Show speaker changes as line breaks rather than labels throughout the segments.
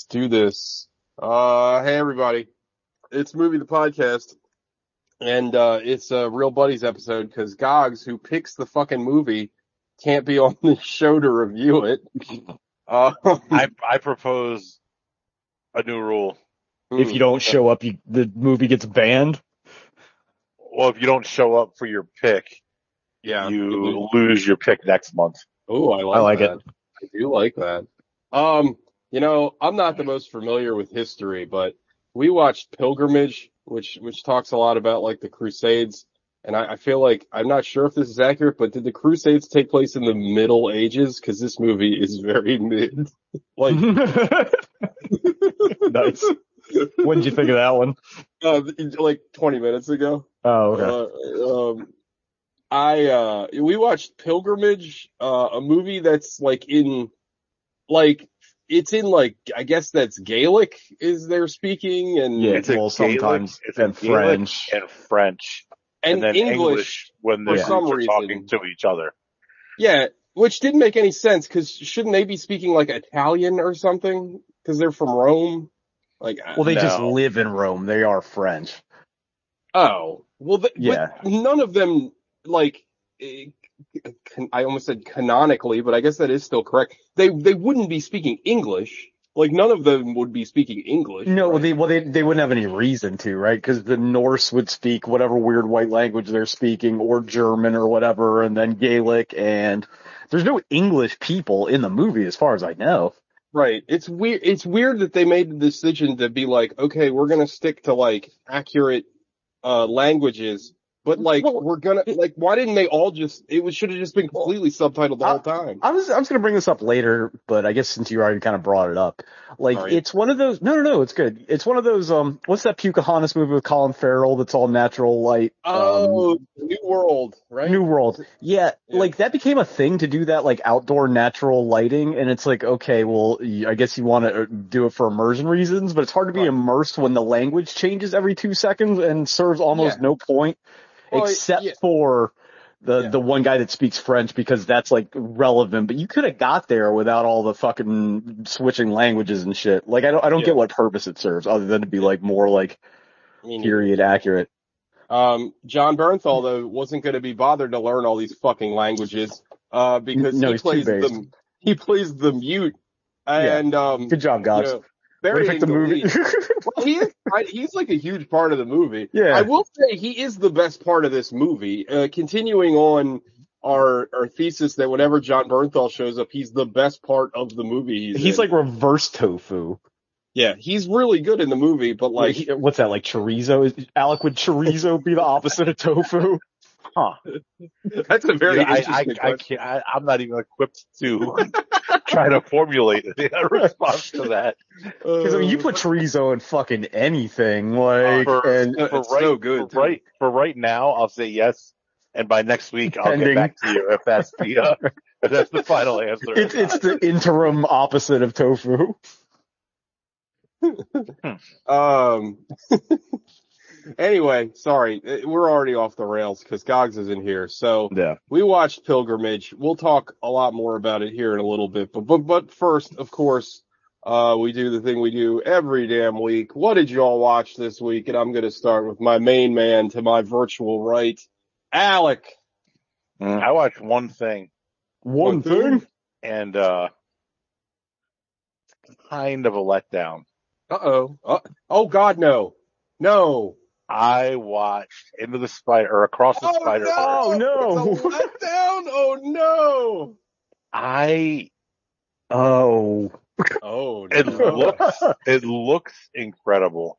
Let's do this. Uh, hey everybody. It's Movie the Podcast. And, uh, it's a Real Buddies episode because Gogs, who picks the fucking movie, can't be on the show to review it. Uh,
I I propose a new rule.
If you don't show up, you, the movie gets banned.
Well, if you don't show up for your pick,
yeah,
you lose your pick next month.
Oh, I like,
I like
that.
it.
I do like that. Um, you know, I'm not the most familiar with history, but we watched Pilgrimage, which which talks a lot about like the Crusades, and I, I feel like I'm not sure if this is accurate, but did the Crusades take place in the Middle Ages? Because this movie is very mid. like,
nice. When did you think of that one?
uh, like 20 minutes ago.
Oh, okay.
Uh, um, I uh, we watched Pilgrimage, uh, a movie that's like in, like it's in like I guess that's Gaelic is they're speaking and
Yeah,
It's a
well,
Gaelic-
sometimes
it's a
and
Gaelic
French.
and French,
and,
then
English.
when the
for
groups
some
are
reason.
talking to each other.
Yeah, which didn't make any sense because shouldn't they be speaking like Italian or something? Because they're from Rome. Like,
Well, they just live in Rome. They are French.
oh, well, th-
Yeah.
but none of them like. Eh, can- I almost said canonically, but I guess that is still correct. They they wouldn't be speaking English. Like none of them would be speaking English.
No,
right?
they well they they wouldn't have any reason to, right? Because the Norse would speak whatever weird white language they're speaking, or German or whatever, and then Gaelic, and there's no English people in the movie, as far as I know.
Right. It's weird. It's weird that they made the decision to be like, okay, we're gonna stick to like accurate uh languages, but like
Well,
we're gonna like, why didn't they all just? It was should have just been completely subtitled the
I-
whole time.
I was I was gonna bring this up later, but I guess since you already kind of brought it up, like it's one of those. No, no, no, it's good. It's one of those. Um, what's that Pocahontas movie with Colin Farrell that's all natural light? um,
Oh, New World, right?
New World. Yeah,
Yeah.
like that became a thing to do that like outdoor natural lighting and it's like, okay, well, I guess you want to do it for immersion reasons, but it's hard to be
Right.
immersed when the language changes every two seconds and serves almost
Yeah.
no point
Well,
except
yeah.
for the,
Yeah.
the one guy that speaks French because that's like relevant, but you could have got there without all the fucking switching languages and shit. Like I don't, I don't
Yeah.
get what purpose it serves other than to be like more like period accurate.
um, Jon Bernthal though wasn't going to be bothered to learn all these fucking languages, uh, because
No,
he plays the he plays the mute, and um,
Good job,
you
guys.
know,
Way to
burying
pick the
the
movie.
Well, he is, I, he's like a huge part of the movie.
Yeah.
I will say he is the best part of this movie. Uh, continuing on our our thesis that whenever Jon Bernthal shows up, he's the best part of the movie. He's,
He's like reverse tofu.
yeah, he's really good in the movie, but
Like, what's that, like chorizo? Is, Alec, would chorizo be the opposite of tofu?
Huh.
that's a very
Yeah, I, I,
interesting
I
question.
can't, I, I'm not even equipped to try to formulate a response to that.
Because I mean, you
Uh,
put chorizo in fucking anything, like,
for,
and
uh,
for
it's
right,
so good,
For right, for right now, I'll say yes, and by next week, I'll
Pending.
get back to you if that's the uh, if that's the final answer.
it's it's the interim opposite of tofu.
Um. Anyway, sorry, uh, we're already off the rails because Gogs is in here. So
Yeah.
we watched Pilgrimage. We'll talk a lot more about it here in a little bit, but but but first, of course, uh, we do the thing we do every damn week. What did y'all watch this week? And I'm gonna start with my main man to my virtual right, Alec.
I watched one thing,
One
One thing?
thing.
and uh, kind of a letdown.
Uh oh. Uh, oh God, no, no.
I watched Into the Spider or Across the oh, Spider Verse.
Oh, no.
It's a letdown. Oh no.
I
Oh.
Oh
it looks it looks incredible.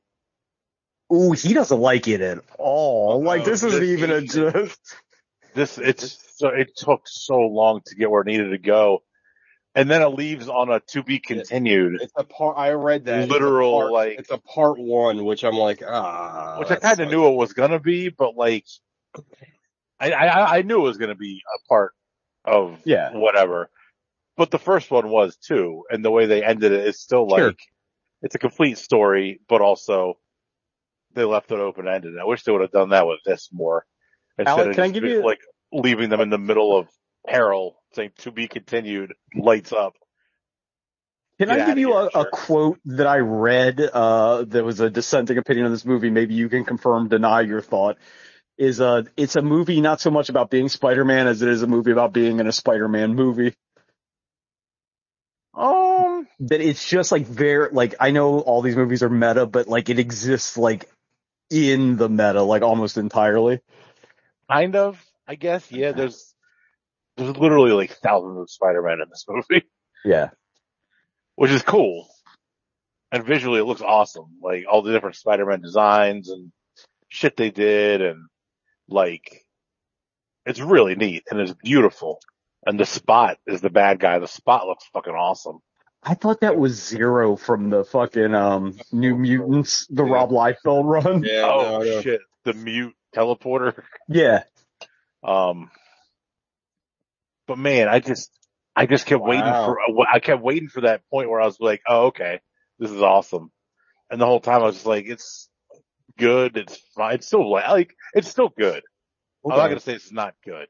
Ooh, he doesn't like it at all. Uh-uh. Like, this
Oh,
isn't even a just.
This it's so it took so long to get where it needed to go, and then it leaves on a to be continued,
It's a part. I read that. It's
Literal,
part-
like-
it's a part one, which I'm like, ah.
which I kind of knew it was gonna be, but like I I, I knew it was gonna be a part of
Yeah.
whatever. But the first one was too, and the way they ended it is still like
Sure.
it's a complete story, but also they left it open ended. I wish they would have done that with this more instead
Alec,
of
can I
just be-
you-
like leaving them in the middle of peril, saying to be continued, lights up.
Can
Get
I give you
here,
a, a quote that I read? Uh, that was a dissenting opinion on this movie. Maybe you can confirm, deny your thought. Is uh, it's a movie not so much about being Spider-Man as it is a movie about being in a Spider-Man movie.
Um,
That it's just like very like I know all these movies are meta, but like it exists like in the meta, like almost entirely.
kind of, I guess. Yeah, there's there's literally like thousands of Spider-Man in this movie,
Yeah.
which is cool. And visually it looks awesome. Like all the different Spider-Man designs and shit they did and like it's really neat and it's beautiful. And the spot is the bad guy. The spot looks fucking awesome.
I thought that was Zero from the fucking um New Mutants, the
Yeah.
Rob Liefeld run.
Yeah,
oh
no, I know.
shit. The mute teleporter.
Yeah.
Um, but man, I just, I just kept waiting for, I kept waiting for that point where I was like, oh, okay, this is awesome. And the whole time I was just like, it's good. It's fine. It's still like, like it's still good. I'm not going to say it's not good.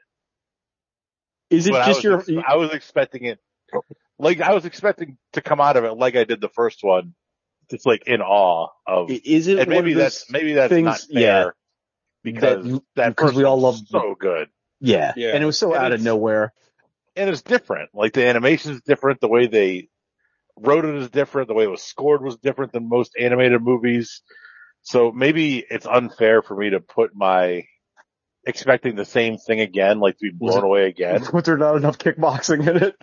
Is it
but
just
I
your?
was, ex- I was expecting it, like I was expecting to come out of it like I did the first one, just like in awe of,
Is it
and maybe that's, maybe that's
things-
not fair.
yeah.
Because
That-
that,
because we all
one was
love-
so good.
Yeah.
Yeah.
And it was so
And
out of nowhere.
And it's different. Like the animation is different. The way they wrote it is different. The way it was scored was different than most animated movies. So maybe it's unfair for me to put my expecting the same thing again, like to be blown
it-
away again.
Was there not enough kickboxing in it?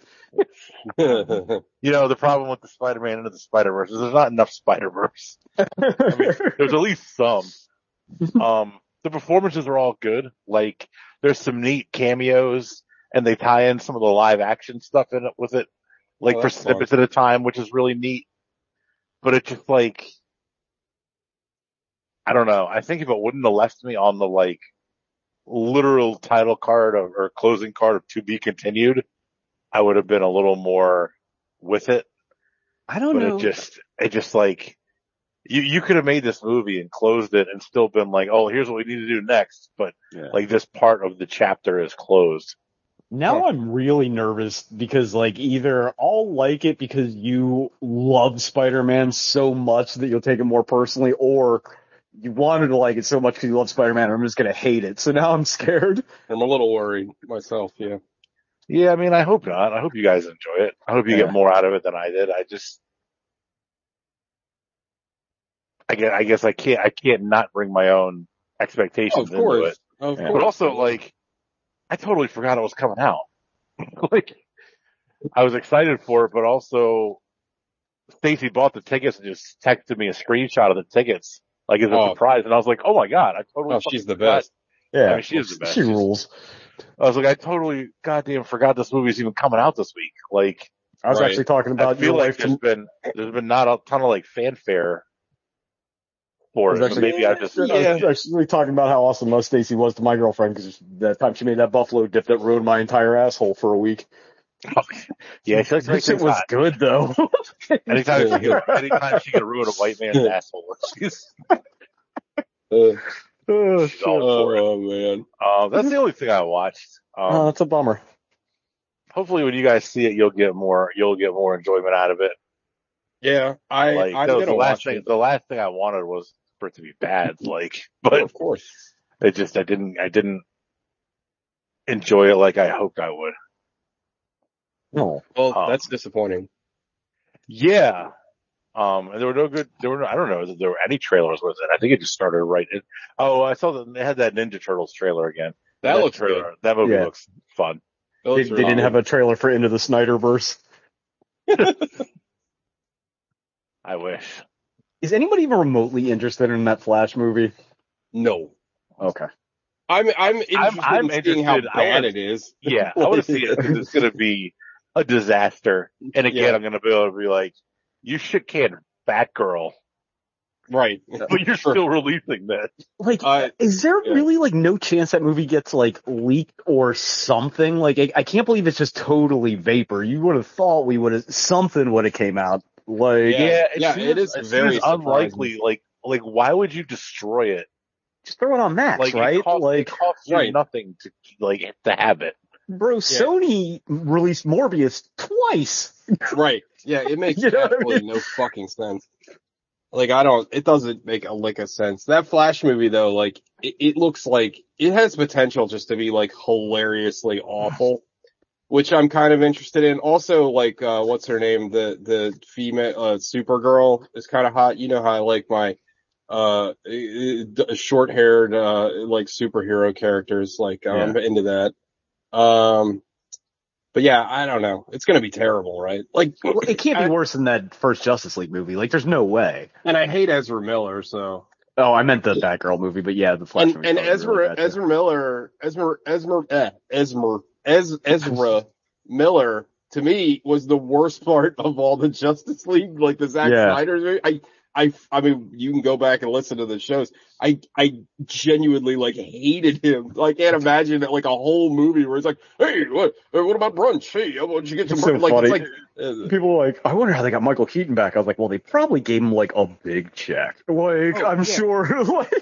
You know, the problem with the Spider-Man into the Spider-Verse is there's not enough Spider-Verse. mean, There's at least some. Um, the performances are all good. Like there's some neat cameos and they tie in some of the live action stuff in it with it, like
Oh,
for
that's fun.
snippets at a time, which is really neat. But it's just like, I don't know. I think if it wouldn't have left me on the like literal title card of, or closing card of to be continued, I would have been a little more with it
I don't
but
know.
it just it just like you you could have made this movie and closed it and still been like, oh, here's what we need to do next. But
Yeah.
like this part of the chapter is closed.
Now I'm really nervous because like either I'll like it because you love Spider-Man so much that you'll take it more personally or you wanted to like it so much because you love Spider-Man and I'm just gonna hate it. So now I'm scared.
I'm a little worried myself. Yeah.
Yeah, I mean, I hope not. I hope you guys enjoy it. I hope you
Yeah.
get more out of it than I did. I just, I guess, I guess I can't, I can't not bring my own
Oh,
expectations
of
into
course.
it.
Of
Yeah.
course.
But also, like, I totally forgot it was coming out. like, I was excited for it, but also, Stacy bought the tickets and just texted me a screenshot of the tickets, like as a
Oh.
surprise, and I was like, "Oh my god, I totally."
Oh, she's the
forgot.
best.
Yeah.
I mean, she is the best.
She rules.
I was like, I totally goddamn forgot this movie's even coming out this week. Like,
I was
Right.
actually talking
I
about
feel
your
like
wife
there's
to
been there's been not a ton of like fanfare for it.
Actually-
maybe I just
I was actually talking about how awesome uh, Stacy was to my girlfriend because that time she made that buffalo dip that ruined my entire asshole for a week.
yeah, she likes
That shit was
hot.
good though.
Anytime she can, anytime she can ruin a white man's asshole, she's,
Uh,
oh,
she's all for it.
oh man.
Uh, that's the only thing I watched. Um,
oh, that's a bummer.
hopefully when you guys see it, you'll get more, you'll get more enjoyment out of it.
Yeah, I
Like
I'm
that was
gonna
the last
watch
thing,
it.
the last thing I wanted was for it to be bad. Like,
But
but
of course.
it just, I didn't, I didn't enjoy it like I hoped I would.
No.
Well,
Um,
that's disappointing.
Yeah. Um, and there were no good, there were no, I don't know if there were any trailers with it. I think it just started right in, oh, I saw that they had that Ninja Turtles trailer again.
That, looks
trailer,
good.
that movie
Yeah.
looks fun.
That
They,
looks
they
really
didn't
good.
have a trailer for Into the Snyderverse.
I wish.
Is anybody even remotely interested in that Flash movie?
no.
Okay.
I'm I'm interested
I'm
in seeing how
interested. I
bad
want-
it is.
Yeah. I want to see it because it's going to be a disaster. And again,
Yeah.
I'm going to be able to be like, you shit can Batgirl,
Right.
but you're
Sure.
still releasing that.
Like,
Uh,
is there
yeah.
really like no chance that movie gets like leaked or something? Like, I, I can't believe it's just totally vapor. You would have thought we would have something would have came out. Like,
Yeah.
Yeah. it
yeah,
seems,
it is
it
very
seems unlikely. Like, like why would you destroy it?
just throw it on Max,
Like,
right?
it costs,
like,
it costs you
Right.
nothing to like to have it.
bro, Sony released Morbius twice.
Right. Yeah, it makes
You know what I
absolutely no fucking sense. Like I don't, it doesn't make a lick of sense. That Flash movie though, like it, it looks like it has potential just to be like hilariously awful, which I'm kind of interested in. Also, like uh what's her name? The the female uh Supergirl is kind of hot. You know how I like my uh short haired uh like superhero characters. Like I'm into that. Um. But yeah, I don't know. It's gonna be terrible, right? Like,
Well, it can't
I-
be worse than that first Justice League movie. Like, there's no way.
and I hate Ezra Miller, so.
Oh, I meant the Batgirl movie, but yeah, the Flash
And,
movie.
and Ezra,
really.
Ezra Miller, Ezra, Ezra, eh, Ezra, Ez, Ezra Miller, to me, was the worst part of all the Justice League, like the Zack
Yeah.
Snyder. I, I, I mean, you can go back and listen to the shows. I, I genuinely like hated him. Like, can't imagine that like a whole movie where it's like, hey, what, what about brunch? Hey, why don't you get some
It's so?
Like,
funny.
it's like, uh,
People are like, I wonder how they got Michael Keaton back. I was like, well, they probably gave him like a big check. Like,
Oh,
I'm
yeah.
sure. like,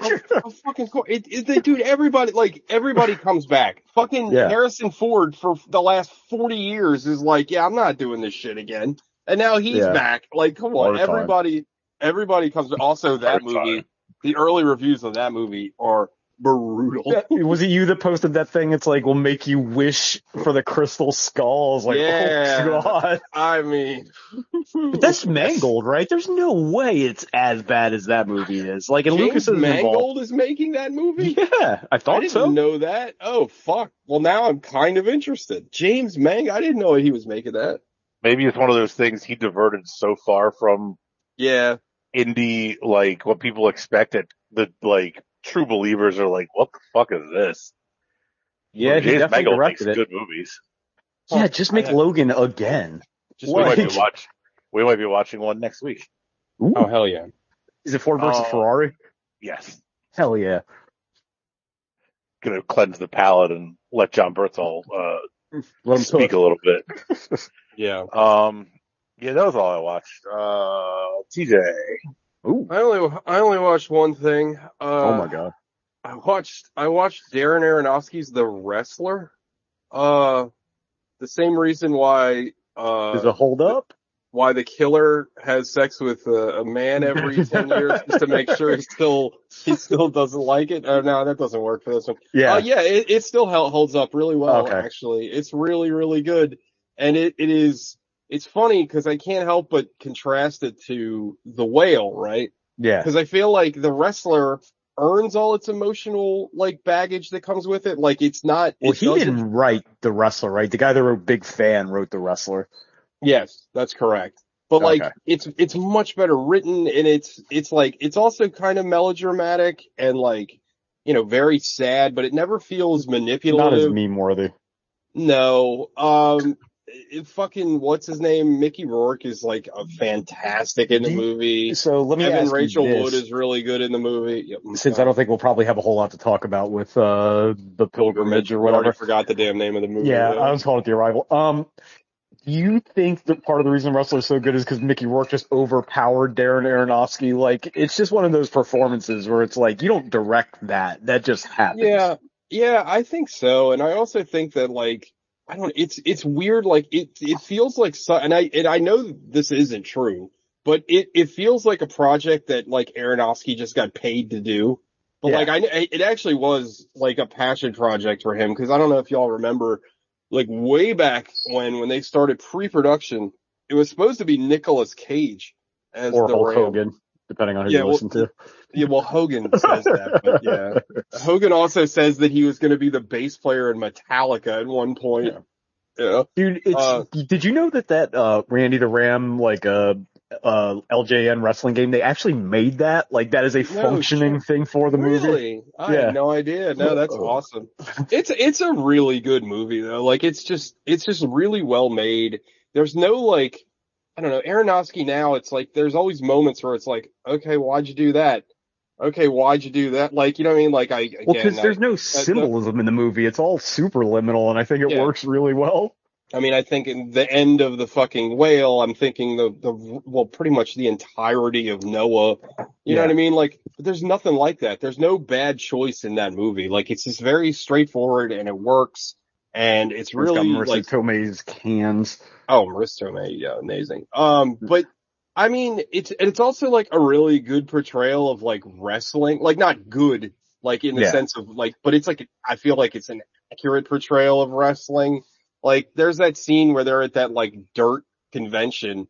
fucking course. It, it, they, dude, everybody, like, everybody comes back. Fucking
Yeah.
Harrison Ford for the last 40 years is like, yeah, I'm not doing this shit again. And now he's
Yeah.
back. Like, come on.
everybody. time.
Everybody, comes. To, Also, that
All the time.
movie, the early reviews of that movie are brutal.
was it you that posted that thing? It's like, will make you wish for the crystal skulls. Like, oh,
Yeah.
oh god.
I mean,
But that's Mangold, right? There's no way it's as bad as that movie is. Like, and
James
Lucas is involved.
Mangold is making that movie?
Yeah, I
I
thought
didn't
so.
know that. Oh, fuck. Well, now I'm kind of interested. James Mang, I didn't know he was making that.
Maybe it's one of those things he diverted so far from
Yeah.
Indie, like what people expect expected. The like true believers are like, what the fuck is this?
Yeah,
Where
he
James
definitely
Mangold makes
it.
good movies.
Yeah, just make Logan again.
Just
We
What?
might be watch. We might be watching one next week.
Ooh.
Oh, hell yeah.
Is it Ford versus
Oh.
Ferrari?
Yes,
Hell yeah.
gonna cleanse the palate and let Jon Bernthal uh,
Let him
speak a little bit.
Yeah.
Um, yeah, that was all I watched. Uh, TJ.
Ooh.
I only I only watched one thing. Uh,
oh my god.
I watched I watched Darren Aronofsky's The Wrestler. Uh, the same reason why uh
Does it hold up?
why the killer has sex with a, a man every ten years just to make sure he still he still doesn't like it. Oh no, that doesn't work for this one.
Yeah.
Uh, yeah, it, it still holds up really well,
Okay.
actually. It's really, really good. And it, it is, it's funny because I can't help but contrast it to The Whale, right?
yeah.
Because I feel like The Wrestler earns all its emotional, like, baggage that comes with it. Like, it's not,
Well,
it
he
doesn't-
didn't write The Wrestler, right? The guy that wrote Big Fan wrote The Wrestler.
Yes, that's correct. But like,
Okay.
it's, it's much better written and it's, it's like, it's also kind of melodramatic and like, you know, very sad, but it never feels manipulative.
Not as meme worthy.
No, um, it fucking what's his name? Mickey Rourke is like a fantastic in the
you-
movie.
So let me
Evan
ask
Rachel
you this.
Wood is really good in the movie. Yep.
since I don't think we'll probably have a whole lot to talk about with uh the pilgrimage or whatever.
forgot the damn name of the movie.
Yeah,
though.
I was calling it the arrival. Um, do you think that part of the reason Russell is so good is because Mickey Rourke just overpowered Darren Aronofsky? Like, it's just one of those performances where it's like you don't direct that; that just happens.
Yeah, yeah, I think so. And I also think that like, I don't, it's, it's weird. Like it, it feels like, so, and I, and I know this isn't true, but it, it feels like a project that like Aronofsky just got paid to do. But
Yeah.
like, I, it actually was like a passion project for him. Cause I don't know if y'all remember, like way back when, when they started pre-production, it was supposed to be Nicolas Cage as
or
the
Hulk
Ram.
Hogan, depending on who
Yeah,
you
well,
listen to.
Yeah, well, Hogan says that, but yeah. Hogan also says that he was going to be the bass player in Metallica at one point. Yeah.
Dude, it's
Uh,
did you know that that uh Randy the Ram like uh uh LJN wrestling game they actually made that like that is a functioning thing for the movie.
Really? I
Yeah.
had no idea. No, that's
Uh-oh.
awesome. It's it's a really good movie though. Like it's just it's just really well made. There's no like I don't know, Aronofsky now it's like there's always moments where it's like, okay, why'd you do that? Okay, why'd you do that? Like, you know what I mean? Like I again,
Well, because there's no symbolism in the movie. It's all super liminal, and I think it
Yeah.
works really well.
I mean, I think in the end of the fucking whale, I'm thinking the, the, well, pretty much the entirety of Noah. You know what I mean? Like, there's nothing like that. There's no bad choice in that movie. Like, it's just very straightforward and it works. and it's
It's
really
got Marisa
like
Tomei's cans.
oh, Marisa Tomei, yeah, amazing. Um, but I mean, it's it's also like a really good portrayal of like wrestling, like not good, like in the
Yeah.
sense of like, but it's like I feel like it's an accurate portrayal of wrestling. Like there's that scene where they're at that like dirt convention.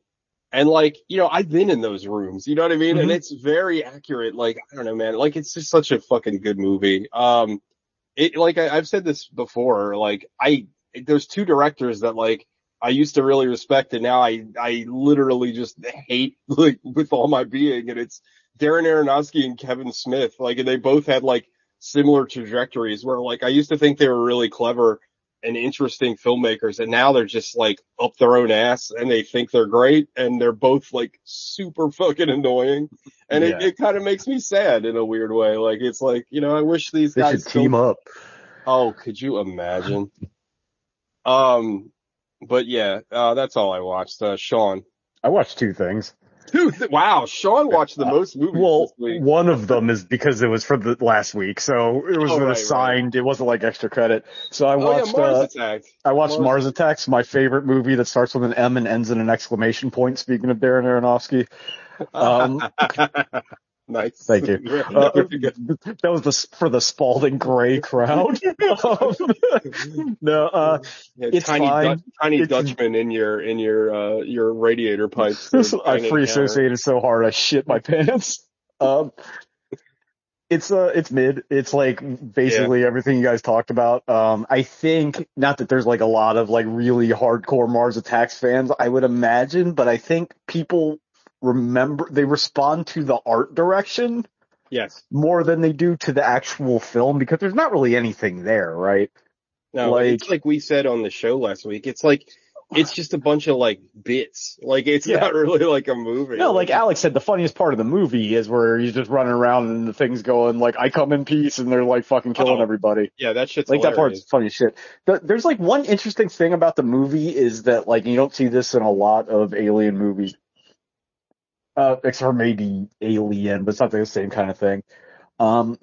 And like, you know, I've been in those rooms, you know what I mean? And
Mhm.
it's very accurate. Like, I don't know, man. Like, it's just such a fucking good movie. Um, it, like I, I've said this before, like I, there's two directors that like I used to really respect and now I, I literally just hate like with all my being and it's Darren Aronofsky and Kevin Smith. Like, and they both had like similar trajectories where like I used to think they were really clever and interesting filmmakers and now they're just like up their own ass and they think they're great and they're both like super fucking annoying. And it, it kind of makes me sad in a weird way. Like it's like, you know, I wish these
They
guys
should
still-
team up.
Oh, could you imagine? um, but yeah, uh, that's all I watched. Uh, Sean.
I watched two things.
Dude, wow, Sean watched the
Uh,
most movies
Well,
this week.
one of them is because it was for the last week, so it was
Oh,
an
right,
assigned. It wasn't like extra credit. So I
Oh yeah,
watched.
Mars
uh,
Attack.
I watched
Mars-
Mars Attacks, my favorite movie that starts with an M and ends in an exclamation point. Speaking of Darren Aronofsky, um,
nice.
thank you.
Yeah,
Uh, that was the for the Spalding Gray crowd. Um, no, uh,
Yeah,
it's
tiny,
fine.
Dutch, tiny
It's-
Dutchman in your in your uh your radiator pipes.
I free associated so hard I shit my pants. Um, it's uh, it's mid. It's like basically everything you guys talked about. Um, I think not that there's like a lot of like really hardcore Mars Attacks fans. I would imagine, but I think people remember they respond to the art direction
Yes.
more than they do to the actual film because there's not really anything there, right?
No,
Like-
it's like we said on the show last week. It's like it's just a bunch of like bits. Like it's
Yeah.
not really like a movie.
No, like Alex said, the funniest part of the movie is where he's just running around and the thing's going like, "I come in peace," and they're like fucking killing
Oh.
everybody.
yeah, that shit's
Like that part's funny shit. The, there's like one interesting thing about the movie is that like you don't see this in a lot of alien movies. Uh, except for maybe Alien, but it's not the same kind of thing. Um,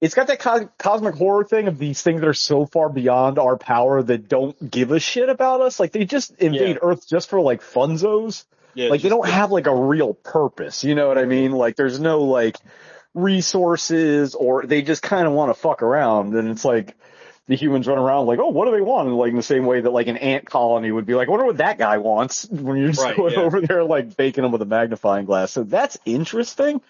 it's got that co- cosmic horror thing of these things that are so far beyond our power that don't give a shit about us. Like they just invade
Yeah.
Earth just for like funzos
Yeah,
like they don't have like a real purpose. You know what I mean? Like there's no like resources or they just kind of want to fuck around and it's like the humans run around like, oh, what do they want? And like in the same way that like an ant colony would be like, I wonder what that guy wants when you're just
Right,
going
yeah.
over there like baking them with a magnifying glass. So that's interesting,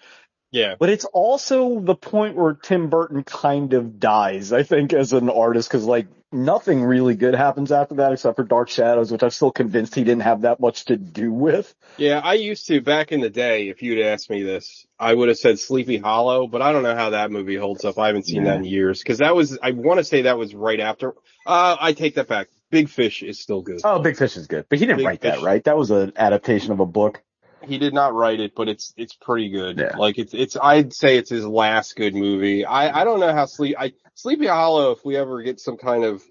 Yeah.
but it's also the point where Tim Burton kind of dies, I think, as an artist because like nothing really good happens after that except for Dark Shadows, which I'm still convinced he didn't have that much to do with.
Yeah, I used to back in the day. If you'd asked me this, I would have said Sleepy Hollow, but I don't know how that movie holds up. I haven't seen
Yeah.
that in years because that was. I want to say that was right after. Uh, I take that back. Big Fish is still good.
Oh, Big Fish is good, but he didn't
Big
write that, right? That was an adaptation of a book.
He did not write it, but it's it's pretty good.
Yeah.
Like it's it's. I'd say it's his last good movie. I I don't know how Sleep. I Sleepy Hollow. If we ever get some kind of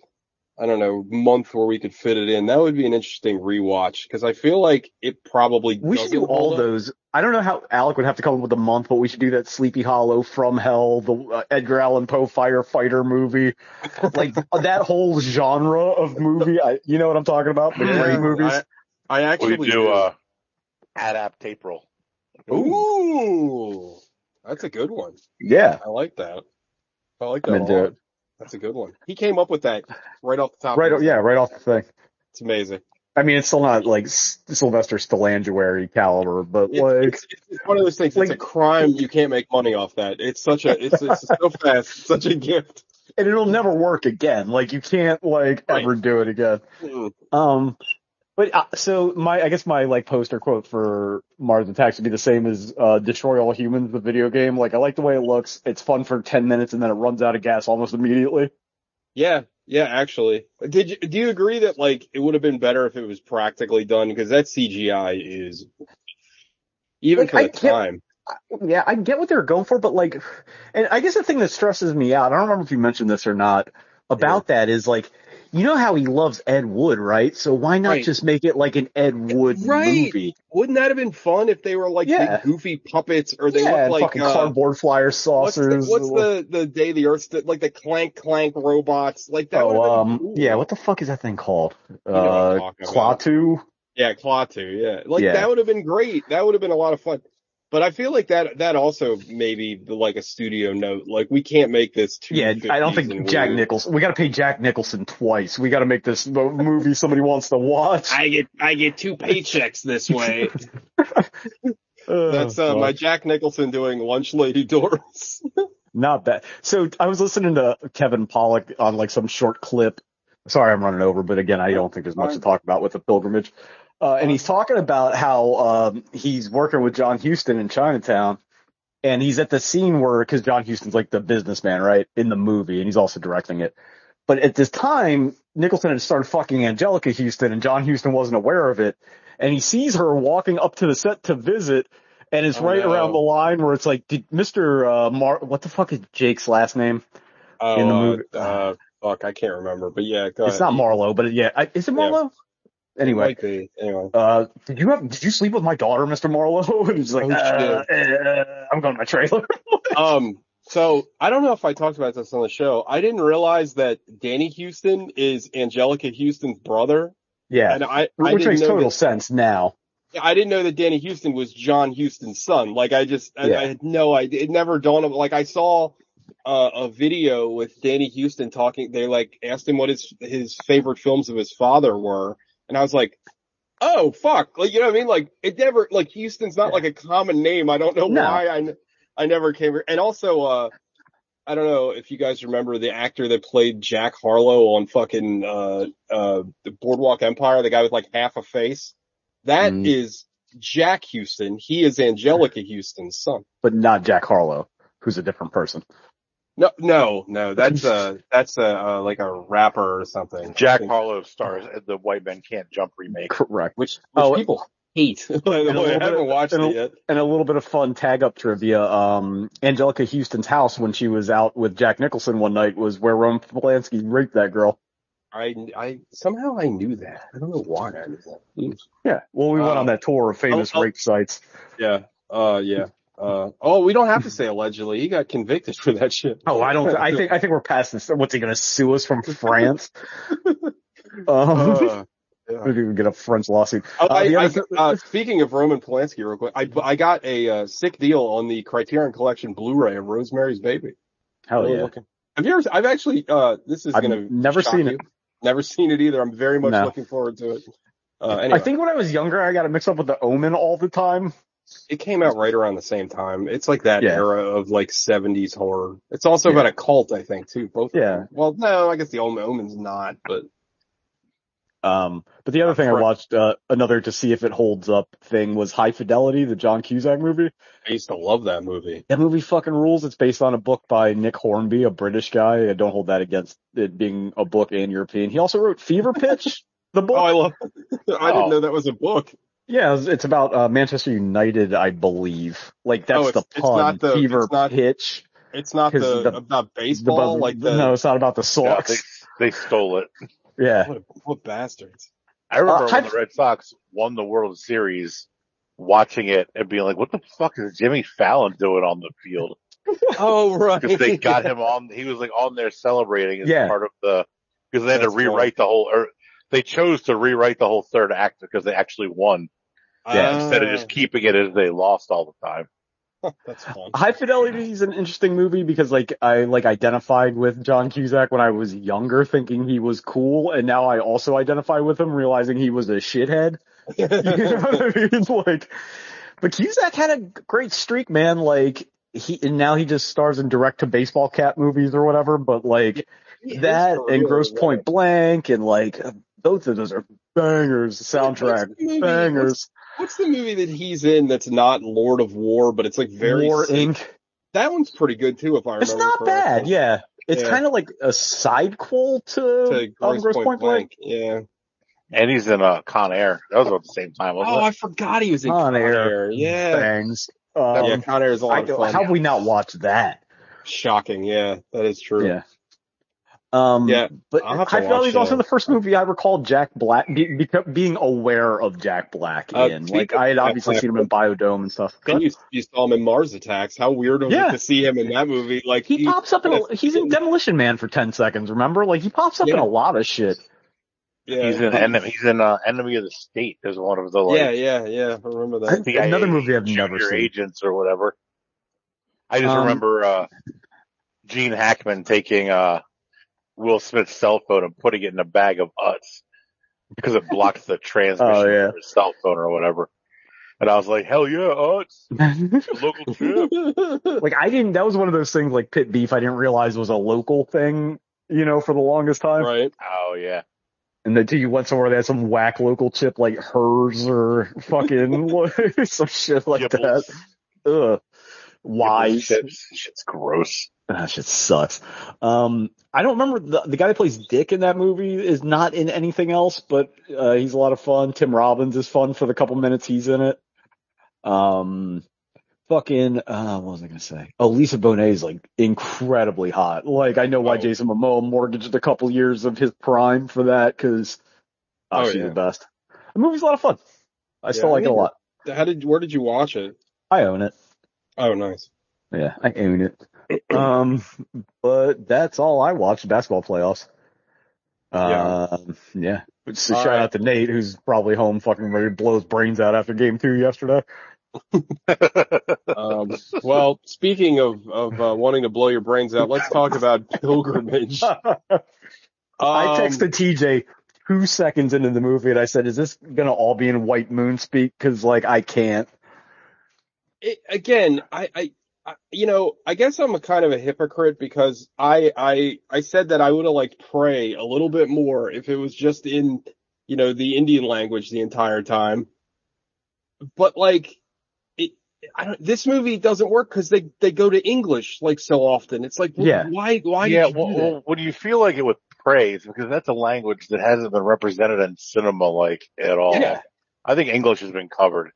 I don't know month where we could fit it in, that would be an interesting rewatch because I feel like it probably
We should do all
up.
those. I don't know how Alec would have to come up with a month, but we should do that Sleepy Hollow, From Hell, the uh, Edgar Allan Poe firefighter movie, like that whole genre of movie. I, you know what I'm talking about? The
Yeah,
great movies.
I, I actually
We do uh, Adapt April.
Ooh, that's a good one.
yeah,
I like that. I like
I'm
that a
into it.
That's a good one. He came up with that right off the top.
Right, yeah, right off the thing.
It's amazing.
I mean, it's still not like Sylvester Stallangeary caliber, but
It's,
like,
it's, it's one of those things.
like-
it's a crime. You can't make money off that. It's such a. It's, it's so fast. It's such a gift.
and it'll never work again. Like, you can't like
Right.
ever do it again.
Mm.
Um, but uh, so my, I guess my like poster quote for Mars Attacks would be the same as uh, Destroy All Humans, the video game. Like I like the way it looks. It's fun for ten minutes and then it runs out of gas almost immediately.
Yeah, yeah. Actually, did you do you agree that like it would have been better if it was practically done because that CGI is even
Like,
for
I
the time.
Yeah, I get what they're going for, but like, and I guess the thing that stresses me out, I don't remember if you mentioned this or not, about that is like, you know how he loves Ed Wood, right? So why not
Right.
just make it like an Ed Wood
Right.
movie?
Wouldn't that have been fun if they were like
Yeah.
big goofy puppets or they
yeah,
look like
fucking
uh,
cardboard flyer
what's,
saucers.
the, what's the the day the Earth stood like the clank clank robots like that?
oh, um,
cool.
yeah, what the fuck is that thing called?
know what I'm
uh. Klaatu?
Yeah, Klaatu, yeah. Like
Yeah.
that would have been great. That would have been a lot of fun. But I feel like that that also maybe the- like a studio note. Like we can't make this too.
Yeah, I don't think Jack
weird.
Nicholson. We got to pay Jack Nicholson twice. We got to make this movie somebody wants to watch.
I get I get two paychecks this way.
Oh,
That's uh, my Jack Nicholson doing Lunch Lady Doris.
Not bad. So I was listening to Kevin Pollak on like some short clip. Sorry, I'm running over, but again, I don't think there's much to talk about with the pilgrimage. Uh, and he's talking about how um, he's working with John Huston in Chinatown, and he's at the scene where because John Huston's like the businessman, right, in the movie, and he's also directing it. But at this time, Nicholson had started fucking Anjelica Huston, and John Huston wasn't aware of it. And he sees her walking up to the set to visit, and it's
Oh,
right
no.
around the line where it's like, did Mr. Uh, Mar, what the fuck is Jake's last name?
Oh,
In the movie-
uh, uh, fuck, I can't remember. But yeah, go
It's
ahead.
not Marlowe, but yeah, I, is it
Yeah.
Anyway,
be. Anyway.
uh, did you have, did you sleep with my daughter, Mr. Marlowe? and he's like,
Oh,
uh, uh, I'm going to my trailer.
Um, so I don't know if I talked about this on the show. I didn't realize that Danny Huston is Anjelica Huston's brother,
yeah.
and I I
Which
didn't
makes
know
total
that,
sense now.
I didn't know that Danny Huston was John Huston's son. Like I just I,
Yeah.
I had no idea. It never dawned on me. like I saw uh, a video with Danny Huston talking. They like asked him what his his favorite films of his father were, and I was like. Oh fuck! Like you know what I mean? Like it never like Huston's not like a common name. I don't know
No.
why I never came. Here. And also, uh, I don't know if you guys remember the actor that played Jack Harlow on fucking uh uh the Boardwalk Empire, the guy with like half a face. That is
Mm.
Jack Huston. He is Anjelica Huston's son.
But not Jack Harlow, who's a different person.
No, no, no. That's a that's a uh, like a rapper or something.
Jack
think,
Harlow stars the White Men Can't Jump remake.
Correct.
which, which
Oh,
people hate. By
and a
I
little bit-
haven't watched
and a-
it yet.
And a little bit of fun tag up trivia. Um, Anjelica Huston's house when she was out with Jack Nicholson one night was where Roman Polanski raped that girl.
I I somehow I knew that. I don't know why I knew that.
Yeah. Well, we went
Uh,
on that tour of famous
oh, oh.
rape sites.
Yeah. Uh, yeah. Uh, oh, we don't have to say allegedly. He got convicted for that shit.
Oh, I don't. I think. I think we're past this. What's he going to sue us from France? um,
Uh,
we get a French lawsuit.
oh,
Uh,
I, I, uh, speaking of Roman Polanski, real quick, I, I got a uh, sick deal on the Criterion Collection Blu-ray of Rosemary's Baby.
Hell
Really
yeah.
looking- Have you ever? I've actually. Uh, this is
I've
gonna
never seen
you.
it.
Never seen it either. I'm very much
No.
looking forward to it. Uh, anyway,
I think when I was younger, I got it mixed up with the Omen all the time.
It came out right around the same time. It's like that
Yeah.
era of like 70s horror. It's also
Yeah.
about a cult, I think, too. Both.
Yeah.
Well, no, I guess the Old Omen's not, but
Um, but the other thing I watched, uh, another to see if it holds up thing was High Fidelity, the John Cusack movie.
I used to love that movie.
That movie fucking rules. It's based on a book by Nick Hornby, a British guy. I don't hold that against it being a book and European. He also wrote Fever Pitch, the book.
Oh, I love. I
Oh.
didn't know that was a book.
Yeah, it's, it's about uh, Manchester United, I believe. Like that's
Oh, it's-
the
it's
pun.
not the-
Fever
it's not
pitch.
It's not
'Cause
the,
the-
about baseball,
the,
like the
no, it's not about the
Yeah, they, they stole it.
Yeah,
what, what bastards.
I remember
Uh,
when
I've-
the Red Sox won the World Series, watching it and being like, "What the fuck is Jimmy Fallon doing on the field?"
Oh right,
Because they got him on. He was like on there celebrating as
Yeah.
part of the because they had
That's
to rewrite the whole. Or they chose to rewrite the whole third act because they actually won
Yeah,
instead of just keeping it as they lost all the time.
That's fun.
High Fidelity is an interesting movie because like I like identified with John Cusack when I was younger, thinking he was cool, and now I also identify with him, realizing he was a shithead. You know what I mean? Like, but Cusack had a great streak, man. Like he and now he just stars in direct to baseball cat movies or whatever. But like that and Grosse Pointe Blank and like both of those are bangers. Soundtrack
What's the
bangers.
What's the movie that he's in that's not Lord of War, but it's like very
War
sick?
Inc.
That one's pretty good too, if I remember.
It's not bad, yeah. It's
Yeah.
kind of like a sidequel to,
To
um,
Gross,
Gross
Point,
Point Blank.
Blank. Yeah.
And he's in uh, Con Air. That was about the same time, wasn't
Oh,
it?
I forgot he was in
Con
Con
Air.
Air. Yeah.
Bangs. Um,
yeah, Con Air is a lot
I,
of fun.
how have we not watched that?
Shocking. Yeah, that is true.
Yeah. Um,
Yeah,
but
I'll have to
High Fidelity is also
that.
the first movie I recall Jack Black be, beco- being aware of Jack Black
Uh,
in. Like I had obviously
Black,
seen him in Biodome and stuff.
And you, you saw him in Mars Attacks. How weird was
Yeah.
it to see him in that movie? Like
He pops up in a, he's in Demolition Man for ten seconds. Remember, like he pops up in a lot of shit.
Yeah,
He's in enemy. He's in uh, Enemy of the State as one of the like
yeah, yeah, yeah. I remember that.
CIA
Another movie I've never seen.
agents or whatever. I just
Um,
remember uh, Gene Hackman taking uh, Will Smith's cell phone and putting it in a bag of Utz because it blocks the transmission
Oh, yeah.
of his cell phone or whatever. And I was like, hell yeah, Utz, the local chip.
like I didn't. That was one of those things like pit beef. I didn't realize was a local thing. You know, for the longest time.
right.
Oh yeah.
And then do you went somewhere that had some whack local chip like Herr's or fucking some shit like
Gibbles.
that. Ugh. Wise.
Chips. Shit's gross.
That shit sucks. Um, I don't remember the the guy that plays Dick in that movie is not in anything else, but uh, he's a lot of fun. Tim Robbins is fun for the couple minutes he's in it. Um, fucking uh, what was I gonna say? Oh, Lisa Bonet is like incredibly hot. Like I know why
Oh.
Jason Momoa mortgaged a couple years of his prime for that because oh,
Oh,
she's
yeah.
the best. The movie's a lot of fun. I still
Yeah,
like it a lot.
How did? Where did you watch it?
I own it.
Oh, nice.
Yeah, I own it. Um, but that's all I watched. Basketball playoffs. Um, yeah. So shout
right.
out to Nate, who's probably home fucking ready to blow his brains out after game two yesterday.
Um, well, speaking of of uh, wanting to blow your brains out, let's talk about pilgrimage.
I
Um,
texted TJ two seconds into the movie and I said, is this gonna all be in white moon speak? Cause like I can't.
It, again, I, I, I, you know, I guess I'm a kind of a hypocrite because I, I, I said that I would have liked Prey a little bit more if it was just in, you know, the Indian language the entire time. But like, it, I don't, this movie doesn't work because they, they go to English like so often. It's like,
Yeah.
why, why
yeah,
you
well, well, when you feel like it with praise, because that's a language that hasn't been represented in cinema like at all.
Yeah.
I think English has been covered.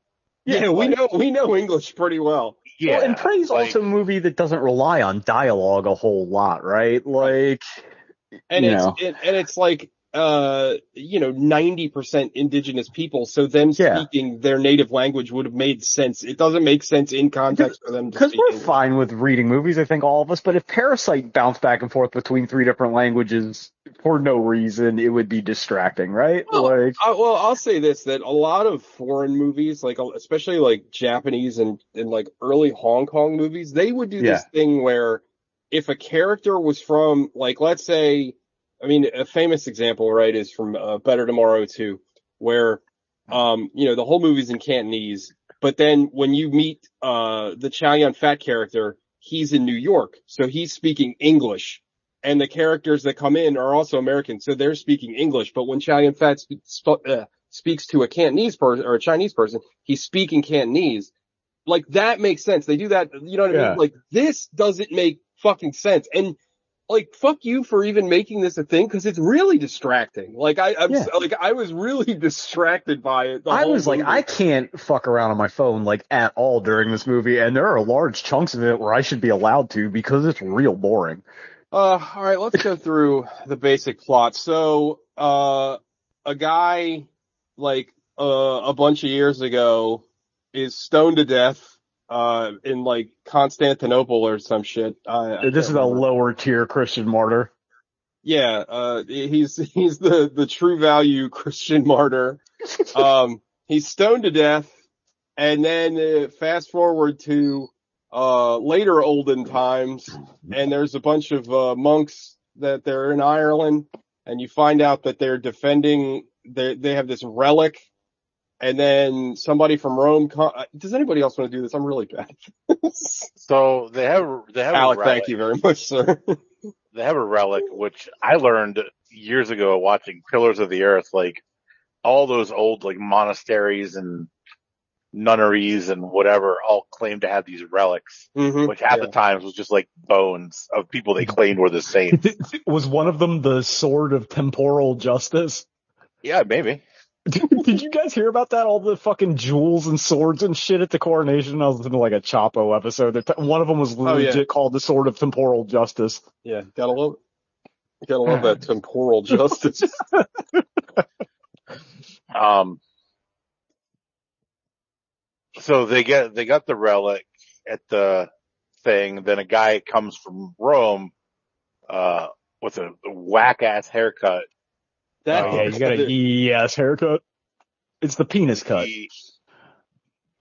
Yeah, we know, we know English pretty well.
Yeah,
well, and Prey's
like-
also a movie that doesn't rely on dialogue a whole lot, right? Like,
and
you
it's
know.
it, and it's like uh you know 90% indigenous people so them
Yeah.
speaking their native language would have made sense it doesn't make sense in context for them to
Because
speak
we're
English.
fine with reading movies, I think all of us. But if Parasite bounced back and forth between three different languages for no reason, it would be distracting, right?
Well,
like,
Uh, well I'll say this that a lot of foreign movies like especially like Japanese and and like early Hong Kong movies they would do this thing where if a character was from like let's say I mean a famous example right is from uh, Better Tomorrow 2 where um you know the whole movie's in Cantonese but then when you meet uh the Chow Yun Fat character he's in New York so he's speaking English and the characters that come in are also American so they're speaking English but when Chow Yun Fat sp- sp- uh, speaks to a Cantonese person or a Chinese person he's speaking Cantonese. Like that makes sense. They do that you know what I mean? Like this doesn't make fucking sense and like fuck you for even making this a thing because it's really distracting. Like I, I'm
Yeah.
like I was really distracted by it. the
I was like. I can't fuck around on my phone like at all during this movie, and there are large chunks of it where I should be allowed to because it's real boring.
Uh, all right, let's go through the basic plot. So, uh, a guy like uh, a bunch of years ago is stoned to death uh in like Constantinople or some shit. I, I
This is a lower tier Christian martyr.
Yeah, uh, he's he's the the true value Christian martyr. Um, he's stoned to death, and then uh, fast forward to uh later olden times, and there's a bunch of uh, monks that they're in Ireland, and you find out that they're defending. They they have this relic, and then somebody from Rome. Co- uh, Does anybody else want to do this? I'm really bad.
So they have they have
Alec,
a relic.
thank you very much, sir.
They have a relic which I learned years ago watching Pillars of the Earth. Like all those old like monasteries and nunneries and whatever all claim to have these relics,
Mhm.
which half
Yeah.
the times was just like bones of people they claimed were the same.
Was one of them the sword of temporal justice?
yeah, maybe.
Did you guys hear about that? All the fucking jewels and swords and shit at the coronation. I was listening to like a Chapo episode. One of them was
Oh, yeah.
legit called the sword of temporal justice.
Yeah, gotta love gotta love that temporal justice.
Um, so they get they got the relic at the thing. Then a guy comes from Rome uh, with a whack ass haircut.
That
Oh yeah, you got a yes haircut. It's the penis cut.
He,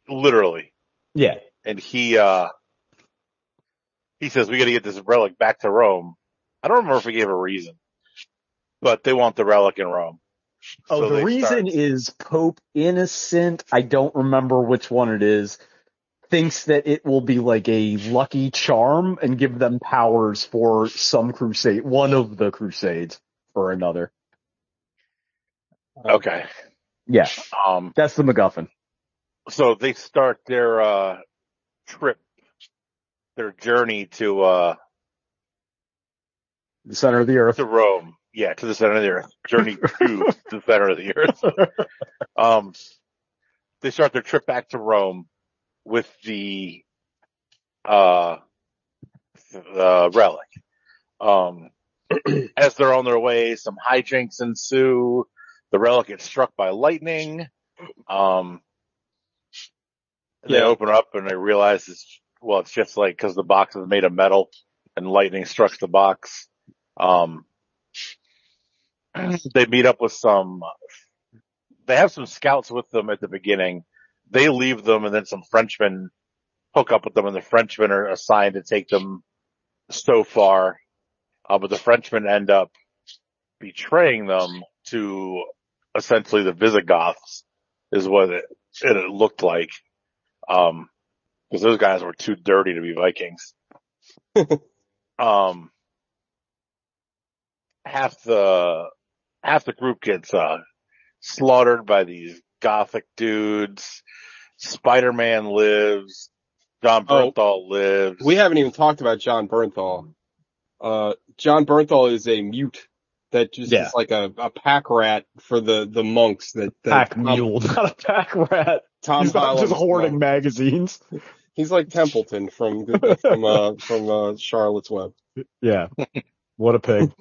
literally,
Yeah.
and he uh, he says we got to get this relic back to Rome. I don't remember if he gave a reason, but they want the relic in Rome.
Oh,
So
the reason
start-
is Pope Innocent. I don't remember which one it is. Thinks that it will be like a lucky charm and give them powers for some crusade, one of the crusades or another.
Okay.
Yeah,
Um,
that's the MacGuffin.
so they start their uh trip, their journey to uh
The center of the earth.
to Rome. Yeah, to the center of the earth. Journey to the center of the earth. Um, they start their trip back to Rome with the uh, uh relic. Um, as they're on their way, some hijinks ensue. The relic gets struck by lightning. Um, they
Yeah.
open up and they realize it's well, it's just like because the box is made of metal and lightning struck the box. Um, they meet up with some. They have some scouts with them at the beginning. They leave them, and then some Frenchmen hook up with them, and the Frenchmen are assigned to take them so far. Uh, but the Frenchmen end up betraying them to essentially the Visigoths, is what it, it looked like. Um, because those guys were too dirty to be Vikings. um, half the half the group gets uh slaughtered by these gothic dudes. Spider-Man lives. Jon
Oh.
Bernthal lives.
we haven't even talked about Jon Bernthal. Uh, Jon Bernthal is a mute that just
Yeah.
is like a, a pack rat for the, the monks that, that
Pack
Tom-
mule, not a pack rat.
Tom
He's not just hoarding magazines.
He's like Templeton from from uh, from uh, Charlotte's Web.
Yeah. What a pig.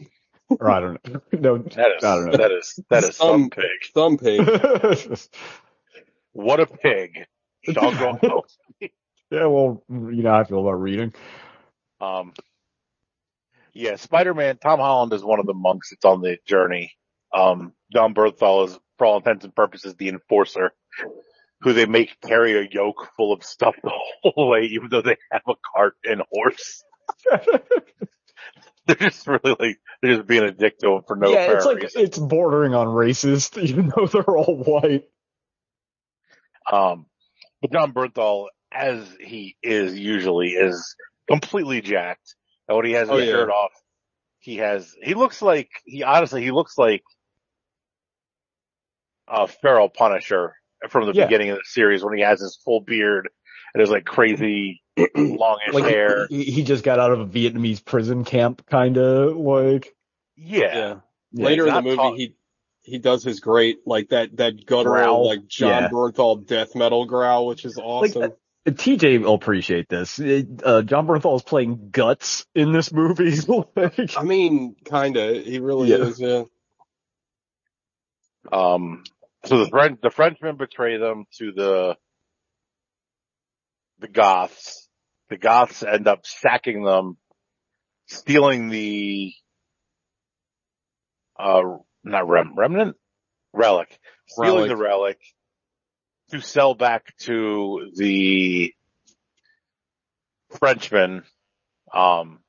or I don't know. No,
that is,
I don't know.
that is, that is some
Um,
pig.
Thumb pig.
What a pig. Sean
yeah, well, you know how I feel about reading.
Um, yeah, Spider-Man, Tom Holland is one of the monks that's on the journey. Um, Jon Bernthal is, for all intents and purposes, the enforcer, who they make carry a yoke full of stuff the whole way, even though they have a cart and horse. They're just really like, they're just being a dick to him for no
yeah, it's like,
reason.
it's bordering on racist, even though they're all white.
Um, but Jon Bernthal, as he is usually, is completely jacked. Oh, and when he has his
Oh, yeah.
shirt off, he has, he looks like, he honestly, he looks like a feral Punisher from the
Yeah.
beginning of the series when he has his full beard and his like crazy longish
Like,
hair.
he, he just got out of a Vietnamese prison camp, kinda, like.
Yeah.
Yeah.
Yeah,
Later in the movie,
talk-
he he does his great like that that guttural
Growl.
like Jon
Yeah.
Bernthal death metal growl, which is uh, awesome.
TJ will appreciate this. It- uh, Jon Bernthal is playing guts in this movie. like,
I mean, kinda. He really
Yeah.
is. Yeah.
Um, so the French, the Frenchmen betray them to the, the Goths. The Goths end up sacking them, stealing the, uh, not rem, remnant? Relic. Stealing
Relic.
the relic to sell back to the Frenchman. Um,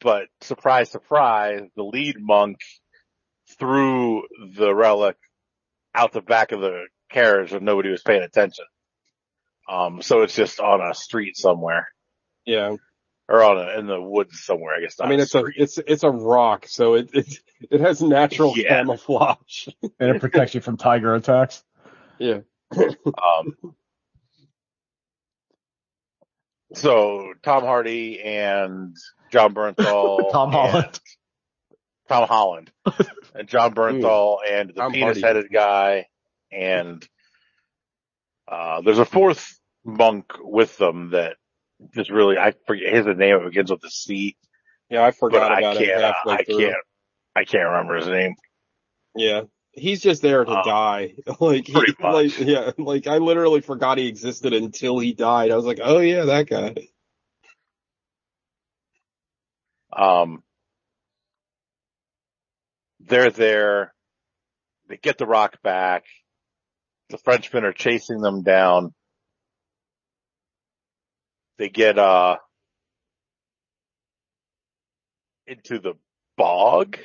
but surprise, surprise, the lead monk threw the relic out the back of the carriage when nobody was paying attention. Um, so it's just on a street somewhere
Yeah.
Or on a, in the woods somewhere, I guess.
I
not
mean, it's a it's it's a rock, so it it it has natural
Yeah.
camouflage.
and it protects you from tiger attacks.
Yeah.
Um, so Tom Hardy and Jon Bernthal,
Tom Holland.
Tom Holland, and Jon Bernthal, and the penis-headed guy, and uh, there's a fourth monk with them that just really I forget his name. It begins with a C.
Yeah, I forgot
I
about it
can't.
halfway
I
through.
can't. I can't remember his name.
Yeah. He's just there to
Um,
die. Like, he, like, yeah, like I literally forgot he existed until he died. I was like, oh yeah, that guy.
Um, they're there. They get the rock back. The Frenchmen are chasing them down. They get, uh, into the bog.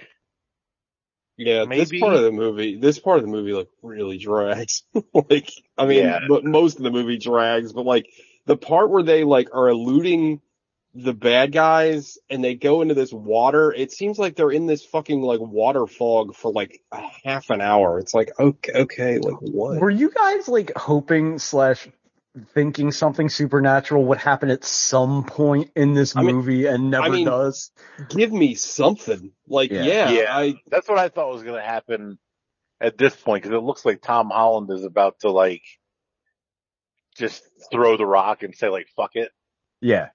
Yeah, this part of the movie, this part of the movie like really drags. like, I mean,
Yeah.
but most of the movie drags, but like the part where they like are eluding the bad guys and they go into this water, it seems like they're in this fucking like water fog for like a half an hour. It's like, okay, okay, like what?
Were you guys like hoping slash thinking something supernatural would happen at some point in this
I mean-
movie and never
I mean-
does?
Give me something. Like,
Yeah.
yeah,
Yeah.
I,
That's what I thought was going to happen at this point because it looks like Tom Holland is about to like just throw the rock and say like fuck it,
Yeah.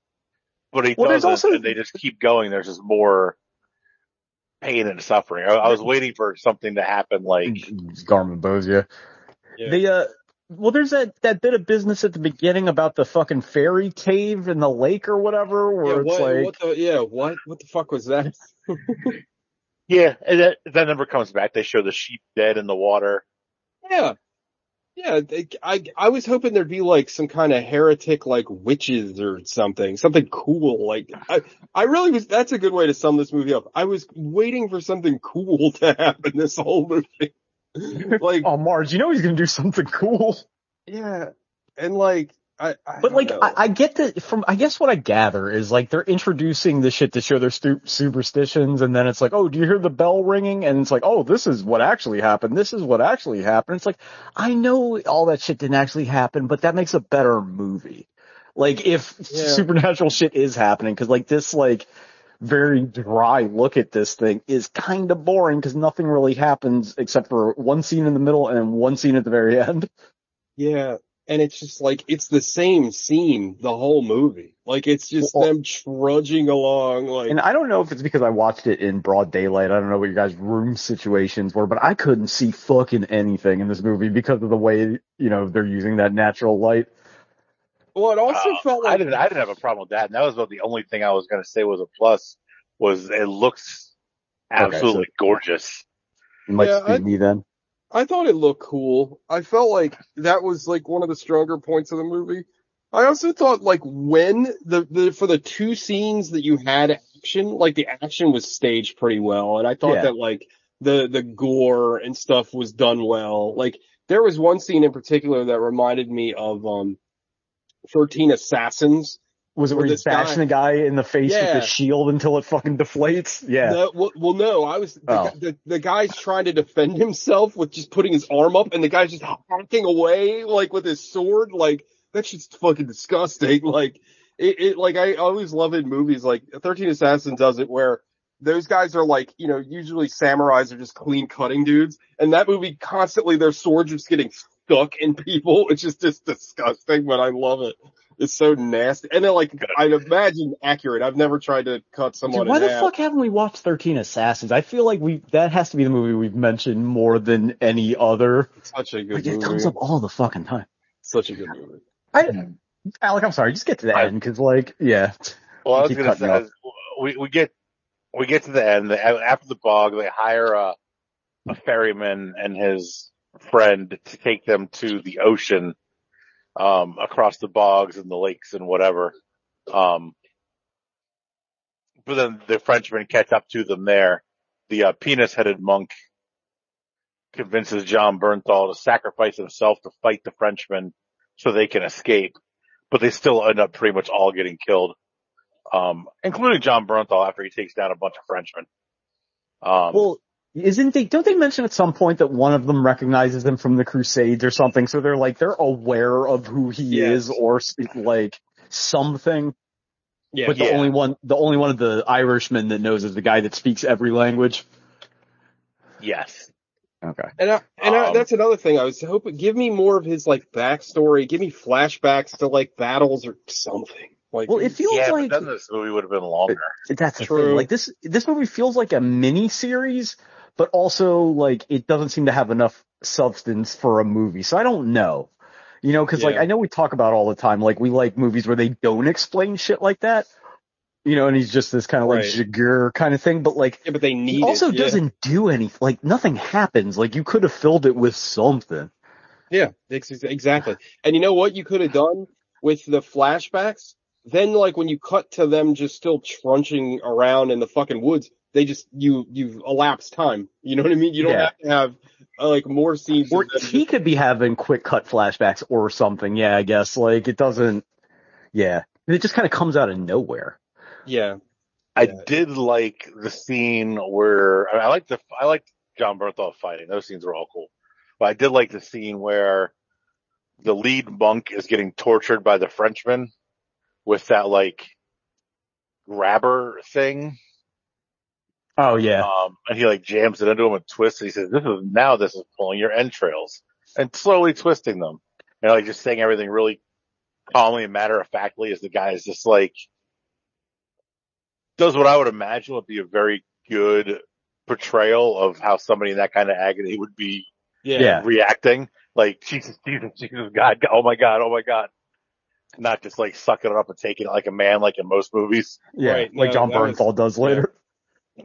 but he
Well,
doesn't,
also-
and they just keep going. There's just more pain and suffering. I, I was waiting for something to happen like
Garmin bows, yeah.
yeah.
The uh well there's that that bit of business at the beginning about the fucking fairy cave in the lake or whatever
yeah,
where it's
what,
like
what the, yeah, what, what the fuck was that?
yeah, and that, that never comes back. They show the sheep dead in the water.
Yeah. Yeah, they, I I was hoping there'd be like some kind of heretic like witches or something, something cool. Like I I really was. That's a good way to sum this movie up. I was waiting for something cool to happen this whole movie. like
oh Mars, you know he's gonna do something cool.
yeah, and like I, I
But like. I, I get that from, I guess what I gather is like they're introducing the shit to show their stu- superstitions and then it's like, oh, do you hear the bell ringing? And it's like, oh, this is what actually happened. This is what actually happened. It's like, I know all that shit didn't actually happen, but that makes a better movie. Like if
Yeah.
supernatural shit is happening, cause like this like very dry look at this thing is kind of boring cause nothing really happens except for one scene in the middle and one scene at the very end.
yeah, and it's just like it's the same scene the whole movie. Like it's just
Well-
them trudging along. Like
And I don't know if it's because I watched it in broad daylight. I don't know what your guys' room situations were, but I couldn't see fucking anything in this movie because of the way, you know, they're using that natural light.
Well, it also
Uh,
felt
I
like
didn't. I didn't have a problem with that. And that was about the only thing I was going to say was a plus. Was it looks absolutely gorgeous.
You might
Yeah, I-
me then.
I thought it looked cool. I felt like that was like one of the stronger points of the movie. I also thought like when the, the for the two scenes that you had action, like the action was staged pretty well, and I thought
Yeah.
that like the the gore and stuff was done well. Like there was one scene in particular that reminded me of um Thirteen Assassins.
Was it
Where
he's
this guy-
bashing a guy in the face with
Yeah.
the shield until it fucking deflates? Yeah.
No, well, well, no, I was the,
Oh.
the the guy's trying to defend himself with just putting his arm up, and the guy's just hacking away like with his sword. Like that's just fucking disgusting. Like it, it like I always love in movies like Thirteen Assassins does it where those guys are like you know usually samurais are just clean cutting dudes, and that movie constantly their swords are just getting stuck in people. It's just just disgusting, but I love it. It's so nasty, and then like I'd imagine accurate. I've never tried to cut someone.
Dude, why the
half.
fuck haven't we watched 13 Assassins? I feel like we, that has to be the movie we've mentioned more than any other.
Such a good
Like, it comes up all the fucking time.
Such a good movie.
I, Alec, I'm sorry, just get to the
I-
end, cause like, yeah.
Well, I was going to say, is we, we get, we get to the end after the bog, they hire a, a ferryman and his friend to take them to the ocean, um, across the bogs and the lakes and whatever. Um, but then the Frenchmen catch up to them there. The uh, penis-headed monk convinces Jon Bernthal to sacrifice himself to fight the Frenchmen so they can escape, but they still end up pretty much all getting killed um, including Jon Bernthal after he takes down a bunch of Frenchmen. Um,
Well, isn't they, don't they mention at some point that one of them recognizes him from the Crusades or something? So they're like, they're aware of who he
Yes.
is or like something.
Yeah,
but the
yeah.
only one, the only one of the Irishmen that knows is the guy that speaks every language.
yes.
Okay.
and I, and I,
Um,
that's another thing. I was hoping give me more of his like backstory. Give me flashbacks to like battles or something. Like,
Well, it feels
yeah,
like
but then this movie would have been longer.
That's
True.
thing. Like this, this movie feels like a mini series, but also like it doesn't seem to have enough substance for a movie. So I don't know, you know, because like I know we talk about all the time, like we like movies where they don't explain shit like that, you know, and he's just this kind of like
Right.
Jagur kind of thing. But like
yeah, but they need
also
it. yeah.
doesn't do anything. Like nothing happens. Like you could have filled it with something.
Yeah, exactly. And you know what you could have done with the flashbacks? Then, like when you cut to them just still trunching around in the fucking woods, they just you you've elapsed time. You know what I mean? You don't
Yeah.
have to have uh, like more scenes.
Or he
just-
could be having quick cut flashbacks or something. Yeah, I guess like it doesn't. Yeah, it just kind of comes out of nowhere.
yeah,
I
Yeah.
did like the scene where I, mean, I like the I like Jon Bernthal fighting. Those scenes were all cool. But I did like the scene where the lead monk is getting tortured by the Frenchman with that like grabber thing.
Oh yeah.
Um, and he like jams it into him and twists. And he says, "This is now. This is pulling your entrails and slowly twisting them." And like just saying everything really calmly and matter of factly as the guy is just like does what I would imagine would be a very good portrayal of how somebody in that kind of agony would be
yeah,
Yeah.
reacting. Like Jesus, Jesus, Jesus, God, God, oh my God, oh my God. Not just like sucking it up and taking it like a man, like in most movies.
Yeah,
Right,
like
no,
Jon
that was-
does later.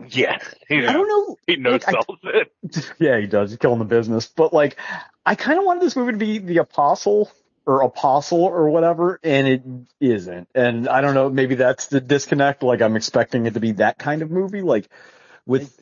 Yeah, he,
I don't know.
he no
like, I-
it.
Yeah, he does. He's killing the business. But like, I kind of wanted this movie to be the apostle or apostle or whatever, and it isn't. And I don't know, maybe that's the disconnect. Like I'm expecting it to be that kind of movie, like with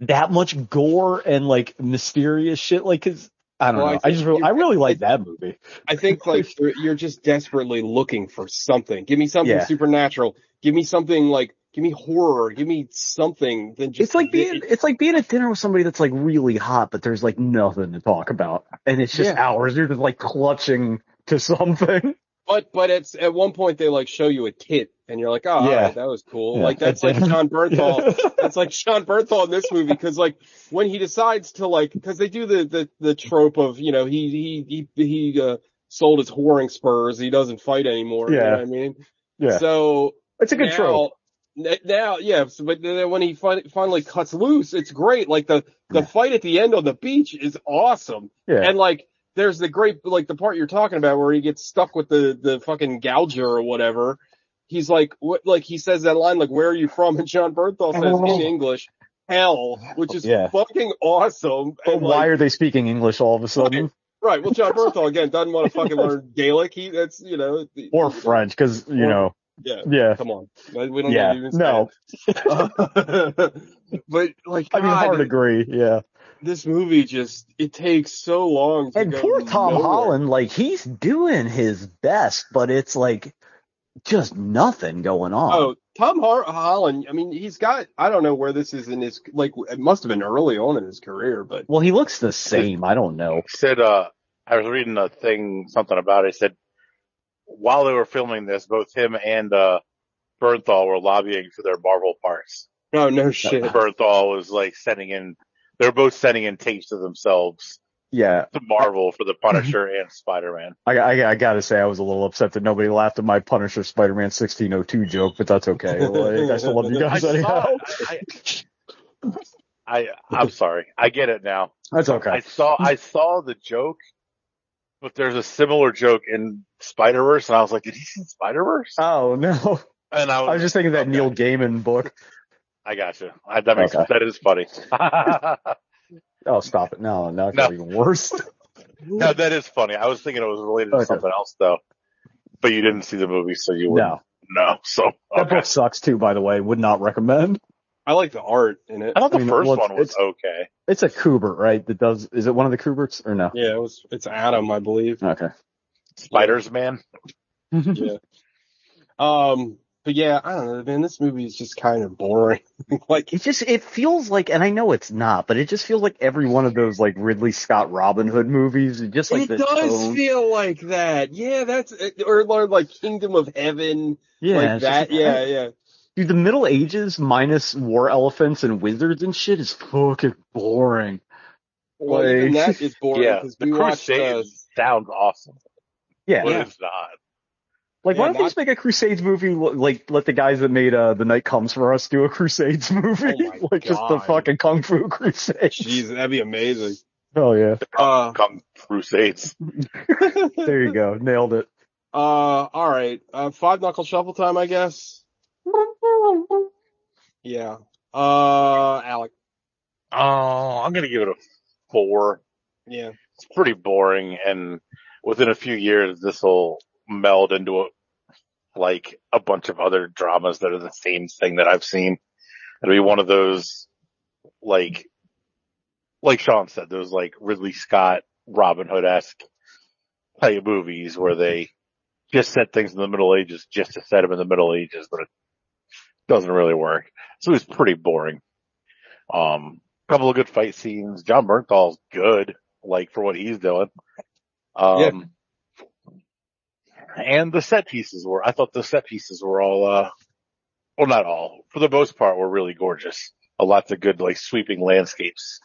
that much gore and like mysterious shit. Like, cause I don't
Well,
know. I,
think
just really, I really like that movie.
I think like you're, you're just desperately looking for something. Give me something
Yeah.
supernatural. Give me something like give me horror. Give me something. Then just
It's like being, it's like being at dinner with somebody that's like really hot, but there's like nothing to talk about. And it's just
Yeah.
hours. You're just like clutching to something.
But but it's at one point they like show you a tit and you're like, oh,
Yeah.
alright, that was cool.
Yeah,
like that's like
it.
Jon Bernthal. that's like Sean Bernthal in this movie because like when he decides to like because they do the the the trope of you know he he he he uh, sold his whoring spurs. He doesn't fight anymore. You know
Yeah.
what I mean?
Yeah.
So
It's a good
now,
trope.
Now, yeah, but then when he fin- finally cuts loose, it's great. Like the the
Yeah.
fight at the end on the beach is awesome.
Yeah.
And like, there's the great, like the part you're talking about where he gets stuck with the, the fucking gouger or whatever. He's like, what, like he says that line, like, where are you from? And Jon Bernthal says in oh. English, hell, which is
Yeah.
fucking awesome.
But
And,
why
like,
are they speaking English all of a sudden?
right. Well, Jon Bernthal again doesn't want to fucking learn Gaelic. He, that's, you know,
Or French, because, you know,
Yeah.
yeah.
Come on. We don't
Yeah.
even say
No.
it. but like,
I mean,
God,
hard to agree, yeah.
this movie just, it takes so long to
And
go
poor Tom
nowhere.
Holland, like, he's doing his best, but it's like, just nothing going on.
Oh, Tom Har- Holland. I mean, he's got. I don't know where this is in his. Like, it must have been early on in his career, but
Well, he looks the same. I don't know.
He said, uh, I was reading a thing, something about it. He said, while they were filming this, both him and, uh, Bernthal were lobbying for their Marvel parts.
oh no shit.
Bernthal was like sending in, They're both sending in tapes of themselves
Yeah,
to Marvel for the Punisher and Spider-Man.
I, I, I gotta say, I was a little upset that nobody laughed at my Punisher Spider-Man 1602 joke, but that's okay. Like, I still love you guys
saw
anyhow.
it. I, I, I, I'm sorry. I get it now.
That's okay.
I saw, I saw the joke, but there's a similar joke in Spider-Verse and I was like, did he see Spider-Verse?
Oh no,
And I was,
I was just thinking that. Neil Gaiman book.
I got you. I, that makes
Okay.
that is funny.
Oh, stop it! No, no, it's
No.
even worse.
no, that is funny. I was thinking it was related to
Okay.
something else though, but you didn't see the movie, so you wouldn't
No,
know. So
that
okay.
book sucks too. By the way, would not recommend.
I like the art in it.
I thought the
I mean,
first
well,
one was
it's-
okay.
It's a Kubert, right? That does. Is it one of the Kuberts or no?
Yeah, it was. It's Adam, I believe.
Okay.
Spiders Man.
Yeah. Um. But yeah, I don't know, man. This movie is just kind of boring. like,
It just it feels like, and I know it's not, but it just feels like every one of those like Ridley Scott Robin Hood movies. It just like
it
the
does
tone.
feel like that. Yeah, that's or, or like Kingdom of Heaven,
yeah,
like that.
just-
yeah, yeah.
Dude, the Middle Ages minus war elephants and wizards and shit is fucking boring.
Well, even
Like-
that is boring
yeah, the
Crusades watched. Uh,
sounds awesome,
Yeah,
but
Yeah.
it's not.
Like,
Yeah,
why don't they just make a Crusades movie? Like, let the guys that made uh, The Night Comes for Us do a Crusades movie,
Oh my
like just the fucking Kung Fu Crusades.
Jeez, that'd be amazing.
Oh yeah,
Uh,
Come Crusades.
there you go, nailed it.
uh, all right. Uh, five knuckle shuffle time, I guess. Yeah. Uh, Alec.
Oh, I'm gonna give it a four.
Yeah.
It's pretty boring, and within a few years, this will meld into a, like a bunch of other dramas that are the same thing that I've seen. It'll be one of those, like, like Sean said, those like Ridley Scott, Robin Hood esque type movies where they just set things in the Middle Ages just to set them in the Middle Ages, but it doesn't really work. So it's pretty boring. Um, couple of good fight scenes. Jon Bernthal's good, like for what he's doing. Um, and the set pieces were, I thought the set pieces were all, uh, well, not all, for the most part were really gorgeous. A lots of good, like sweeping landscapes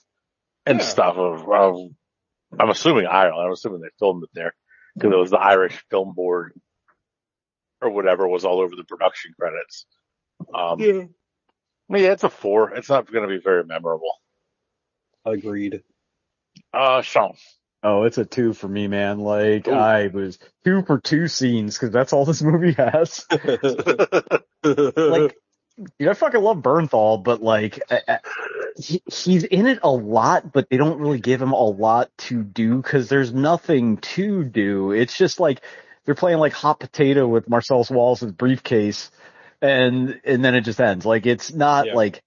and
Yeah.
stuff of, of, I'm assuming Ireland. I'm assuming they filmed it there because it was the Irish Film Board or whatever was all over the production credits. Um,
Yeah.
yeah, it's a four. It's not going to be very memorable.
Agreed.
Uh, Sean.
Oh, it's a two for me, man. Like
Ooh.
I was two for two scenes because that's all this movie has. like, you know, I fucking love Bernthal, but like, I, I, he, he's in it a lot, but they don't really give him a lot to do because there's nothing to do. It's just like they're playing like hot potato with Marcellus Wallace's briefcase, and and then it just ends. Like it's not
Yeah.
like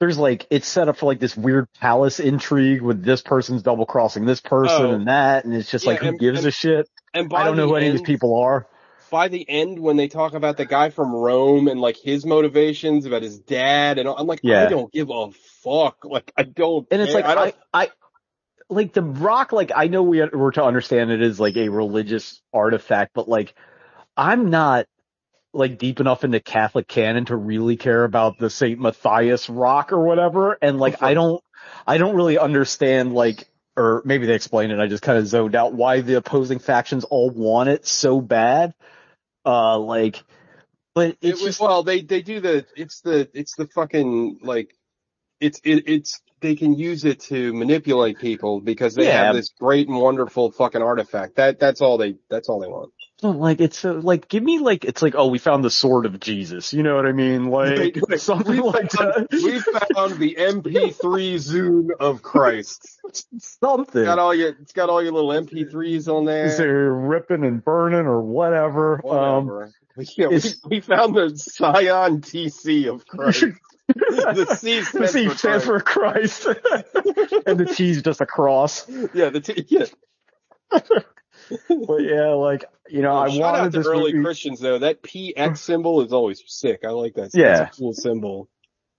there's like it's set up for like this weird palace intrigue with this person's double crossing this person
Oh.
and that, and it's just
Yeah,
like who
and-
gives
and
a shit?
and by
I don't know who any of these people are.
by the end when they talk about the guy from Rome and like his motivations about his dad and all, I'm like, I don't give a fuck. Like I don't.
And it's
care.
like
I.
I, I, like the rock. Like I know we we're to understand it as like a religious artifact, but like I'm not like deep enough into the Catholic canon to really care about the Saint Matthias rock or whatever. And like I don't, I don't really understand like. Or maybe they explained it. I just kind of zoned out why the opposing factions all want it so bad. Uh, like, but
It
it's
was
just
well, they they do the it's the it's the fucking like it's it, it's they can use it to manipulate people because they
Yeah.
have this great and wonderful fucking artifact. That that's all they that's all they want.
Like it's so like give me like it's like oh we found the sword of Jesus you know what I mean like
Like,
something
we
like
found-
that
we found the MP3 Zune of Christ.
something
Got all your it's got all your little MP3s on there. Is there.
they're ripping and burning or whatever, um
yeah, we, we found the Scion TC of Christ. the C
the
stands
C
for
stands for Christ and the T's just a cross
Yeah, the T. Yeah.
But yeah like you know I
Shout
wanted
out to early
movie
Christians though. That PX symbol is always sick. I like that.
Yeah.
That's a cool symbol.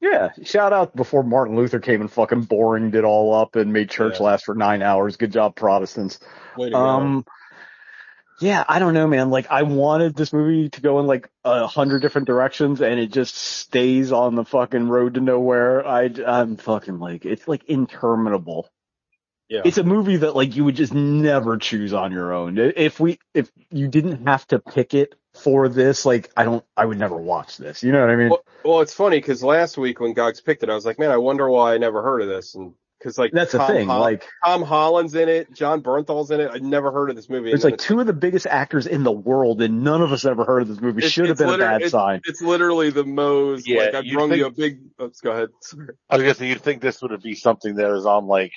yeah shout out before Martin Luther came and fucking boring it all up and made church
Yeah.
last for nine hours good job Protestants
to go.
Um, yeah, I don't know, man. Like, I wanted this movie to go in like a hundred different directions, and it just stays on the fucking road to nowhere. I, I'm fucking like, it's like interminable.
Yeah.
It's a movie that like you would just never choose on your own. If we, if you didn't have to pick it for this, like, I don't, I would never watch this. You know what I mean?
Well, well, it's funny because last week when Gogs picked it, I was like, man, I wonder why I never heard of this. And because like
That's the thing.
Hol-
like,
Tom Holland's in it, Jon Bernthal's in it. I'd never heard of this movie.
there's
And
like
then
two of the biggest actors in the world, and none of us ever heard of this movie.
It's-
Should have
it's
been a bad
it's-
sign.
It's literally the most.
Yeah,
like I
you'd
brung you a big. Let's go ahead. Sorry.
I was gonna say, you'd think this would be something that is on like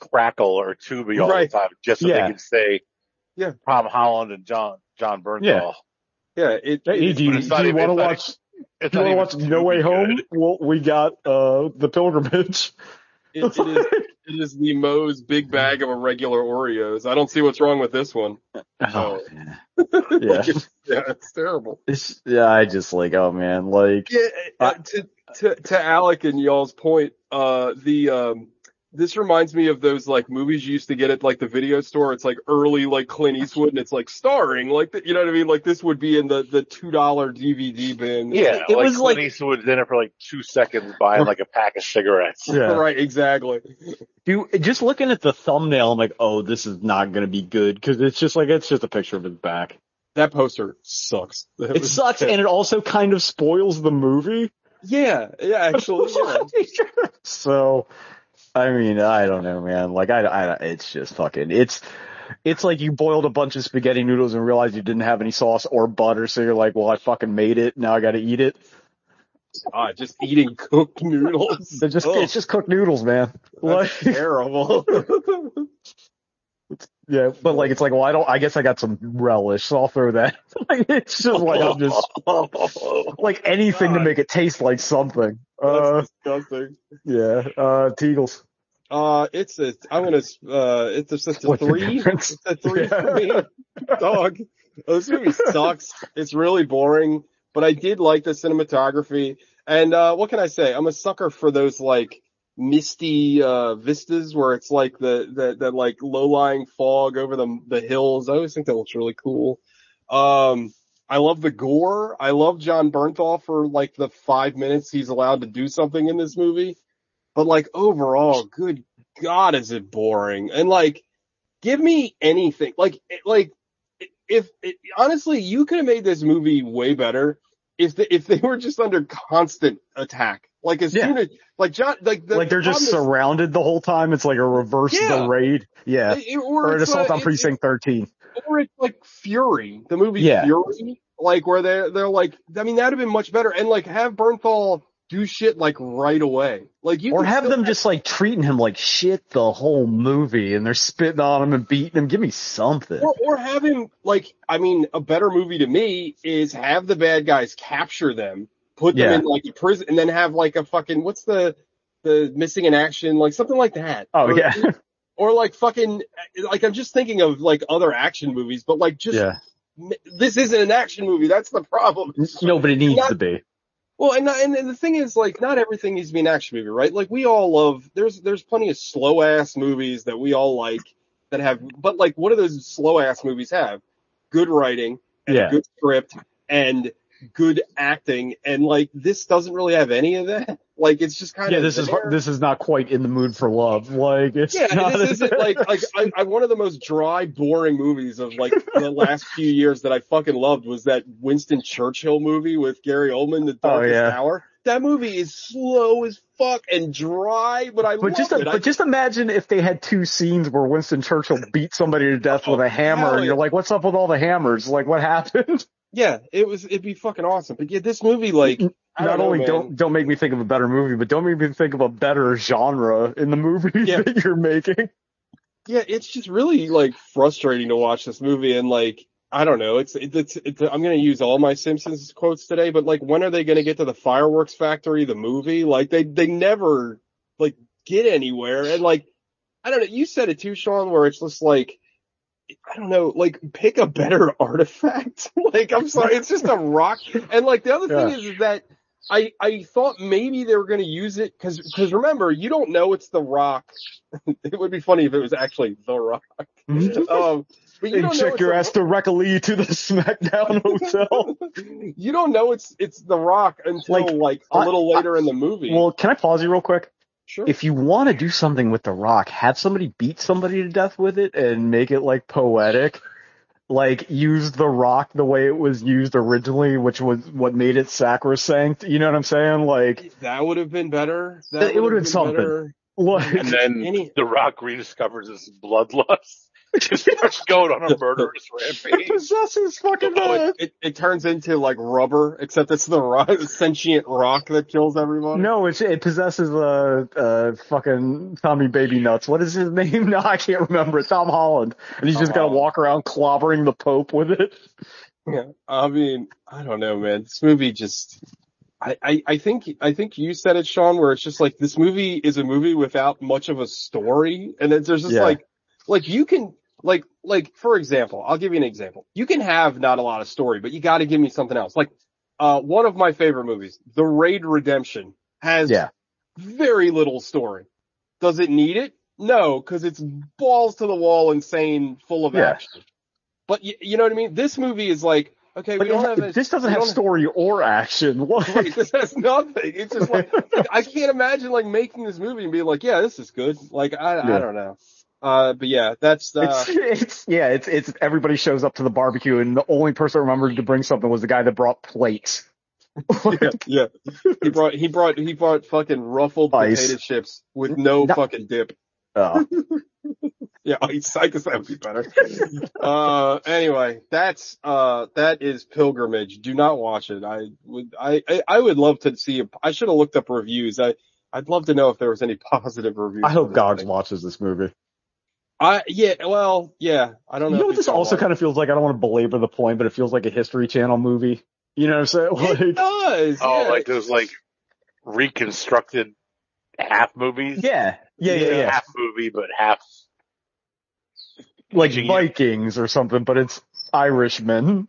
Crackle or Tubi all
Right.
the time, just so
Yeah.
they can say,
Yeah.
Tom Holland and Jon Jon Bernthal.
Yeah.
Yeah, it,
Hey, do you,
but not
do you want to
it's not
watch?
It's
Do you want to watch No Way
Tubi
Home? Well, we got uh the pilgrimage.
it, it is. It is the Moe's big bag of a regular Oreos. I don't see what's wrong with this one.
Oh, man. yeah,
Yeah, it's terrible.
it's, yeah. I just like, oh man, like,
Yeah, uh, to to to Alec and y'all's point, uh, the um, this reminds me of those like movies you used to get at like the video store. It's like early like Clint Eastwood, and it's like starring like the, you know what I mean. Like this would be in the the two dollar DVD bin.
Yeah,
It
like
was
Clint
like-
Eastwood's in it for like two seconds buying like a pack of cigarettes.
yeah.
right, exactly.
Do just looking at the thumbnail, I'm like, oh, this is not gonna be good because it's just like it's just a picture of his back.
that poster sucks. That
It
was-
sucks, and it also kind of spoils the movie.
yeah, yeah, actually, yeah.
so, I mean, I don't know, man. Like, I, I, it's just fucking, it's, it's like you boiled a bunch of spaghetti noodles and realized you didn't have any sauce or butter, so you're like, well, I fucking made it. Now I got to eat it.
Ah, just eating cooked noodles.
It's just,
Ugh,
it's just cooked noodles, man. Like,
terrible.
yeah, but like, it's like, well, I don't. I guess I got some relish, so I'll throw that. like, it's just like I'm just like anything to make it taste like something. Uh,
That's disgusting.
yeah. Uh, Teagles.
Uh, it's a, I'm gonna, uh, it's a, it's a three. It's a three for me. Dog. Oh, This movie sucks. It's really boring, but I did like the cinematography. And, uh, what can I say? I'm a sucker for those like misty, uh, vistas where it's like the, the, the like low-lying fog over the, the hills. I always think that looks really cool. Um, I love the gore. I love Jon Bernthal for like the five minutes he's allowed to do something in this movie. But like overall, good God, is it boring? And like, give me anything. Like, like, if, it, honestly, you could have made this movie way better if the, if they were just under constant attack. Like as
Yeah.
soon as, like Jon, like the,
like they're
the
just surrounded the whole time. It's like a reverse
Yeah.
the raid. Yeah.
it- or,
Or an assault
uh,
on
it-
precinct 13.
or it's like Fury, the movie
Yeah.
Fury, like where they're they're like, I mean, that'd have been much better, and like have Bernthal do shit like right away, like you
Or have them just like treating him like shit the whole movie and they're spitting on him and beating him. Give me something.
Or, or have him like, I mean, a better movie to me is have the bad guys capture them, put them
Yeah.
in like a prison, and then have like a fucking what's the the missing in action, like something like that.
Oh,
or,
yeah.
Or like fucking like I'm just thinking of like other action movies, but like just
yeah.
this isn't an action movie. That's the problem.
No, but it needs
Not-
to be.
Well, and, and and the thing is, like, not everything needs to be an action movie, right? Like, we all love. There's there's plenty of slow ass movies that we all like that have, but like, what do those slow ass movies have? Good writing and
Yeah.
good script and good acting, and like, this doesn't really have any of that. Like, it's just kind
Yeah,
of yeah.
this is this is not quite in the mood for love. Like it's
Yeah,
not
this isn't like like I, I one of the most dry, boring movies of like the last few years that I fucking loved was that Winston Churchill movie with Gary Oldman, The oh, Darkest
Oh, yeah.
Hour. That movie is slow as fuck and dry, but I
But just
it. I-
but just imagine if they had two scenes where Winston Churchill beat somebody to death oh, with a hammer, and you're like, "What's up with all the hammers? Like, what happened?"
Yeah, it was it'd be fucking awesome. But yeah, this movie like I
Not
don't know,
only
man.
don't don't make me think of a better movie, but don't make me think of a better genre in the movie
Yeah.
that you're making.
yeah, it's just really like frustrating to watch this movie and like I don't know. It's it's, it's I'm gonna use all my Simpsons quotes today, but like when are they gonna get to the fireworks factory, the movie? Like they they never like get anywhere and like I don't know. You said it too, Sean, where it's just like I don't know, like pick a better artifact. like I'm sorry, it's just a rock. And like the other thing
Yeah.
is, is that I I thought maybe they were gonna use it because because remember you don't know it's the rock. it would be funny if it was actually the rock. Um, but you don't
check your ass directly to the SmackDown hotel.
you don't know it's it's the Rock until
Like,
like, a
I-
little later in the movie.
well, can I pause you real quick?
Sure.
If you want to do something with The Rock, have somebody beat somebody to death with it and make it like poetic. Like use The Rock the way it was used originally, which was what made it sacrosanct. You know what I'm saying? Like,
that would have been better. That It
would've
have
been something.
better.
like
And then
Any-
The Rock rediscovers his bloodlust. Just starts going on a murderous rampage.
It possesses fucking
Oh, it, it, it turns into like rubber, except it's the rock, sentient rock that kills everyone.
No, it, it possesses uh, uh, fucking Tommy Baby Nuts. What is his name? No, I can't remember it. Tom Holland. And he's
Tom
just gotta walk around clobbering the Pope with it.
Yeah, I mean, I don't know, man. This movie just, I, I, I think, I think you said it, Sean, where it's just like this movie is a movie without much of a story, and it's, there's just
Yeah.
like, like you can, like, like for example, I'll give you an example. You can have not a lot of story, but you got to give me something else. Like, uh, one of my favorite movies, The Raid Redemption, has
Yeah.
very little story. Does it need it? No, because it's balls to the wall, insane, full of
Yeah.
action. But y- you know what I mean? This movie is like, okay,
But
we don't have a,
this doesn't have story or action. What?
Right, this has nothing. It's just like I can't imagine like making this movie and being like, yeah, this is good. Like I,
Yeah.
I don't know. Uh, but yeah, that's uh,
It's, it's, yeah, it's, it's, everybody shows up to the barbecue and the only person that remembered to bring something was the guy that brought plates.
yeah, yeah. He brought he brought he brought fucking ruffled
Ice.
potato chips with no
No.
fucking dip.
Uh,
Yeah, ice. I guess that would be better. uh, anyway, that's uh that is pilgrimage. Do not watch it. I would I I, I would love to see. I should have looked up reviews. I I'd love to know if there was any positive reviews.
I hope
for this
Gogs watches this movie.
I yeah. Well, yeah. I don't
You
know.
know what this also kind of feels like? I don't want to belabor the point, but it feels like a History Channel movie. You know what I'm saying?
It
Like,
does.
Oh,
yeah.
like those like reconstructed half movies.
yeah, yeah, yeah, yeah.
Half movie, but half.
Like
Genius.
Vikings or something, but it's Irishmen.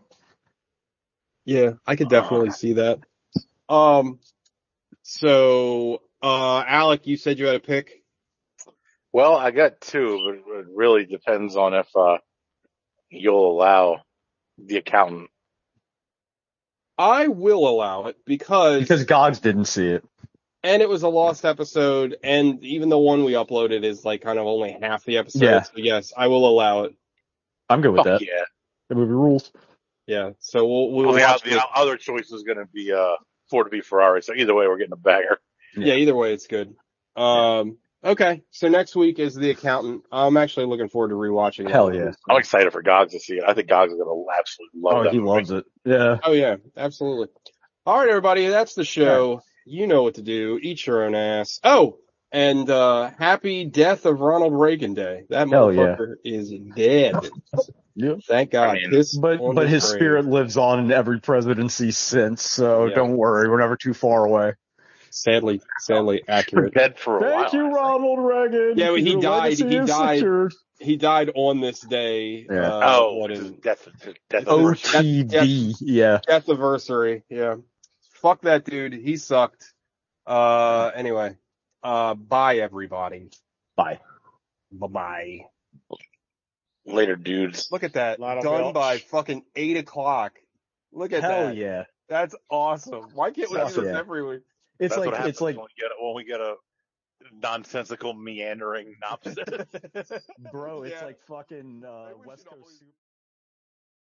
Yeah, I could definitely see that. Um, so, uh, Alec, you said you had a pick.
Well, I got two, but it really depends on if uh, you'll allow the accountant.
I will allow it because,
Because Gogs didn't see it.
and it was a lost episode, and even the one we uploaded is like kind of only half the episode.
Yeah.
So yes, I will allow it.
I'm good with
Fuck
that.
yeah.
The movie rules.
Yeah. So we'll we'll
Well, the,
watch
the
it.
other choice is going to be uh, Ford to be Ferrari. So either way, we're getting a banger.
Yeah. Either way, it's good. Um. Okay. So next week is the accountant. I'm actually looking forward to rewatching. that
Hell
one.
yeah.
I'm excited for Gogs to see it. I think Gogs is going to absolutely love it.
Oh,
that.
he
movie.
loves it. Yeah.
Oh yeah, absolutely. All right, everybody, that's the show. You know what to do. Eat your own ass. Oh, and uh happy death of Ronald Reagan Day. That
Hell yeah.
motherfucker is dead.
Yeah.
Thank God.
I mean,
But but his
grave.
spirit lives on in every presidency since, so
Yeah.
don't worry, we're never too far away.
Sadly, sadly
We're
accurate.
dead for a while.
Thank you, Ronald Reagan.
Yeah, well, he
Your
died- he died-
secured.
He died on this day.
Yeah.
Uh,
Oh,
what
which is
in
death, death
Oh,
anniversary.
OTD. Yeah.
death anniversary. Yeah. Fuck that dude. He sucked. Uh, anyway. Uh, bye everybody.
Bye.
Bye bye.
Later, dudes.
Look at that. Done
milk.
by fucking eight o'clock. Look at
Hell
that.
yeah.
That's awesome. Why can't we do this
yeah.
every week?
It's
That's
like
happens
it's like
when we get a, when we get a nonsensical meandering nonsense.
bro, it's
Yeah.
like fucking uh West Coast
always-
soup.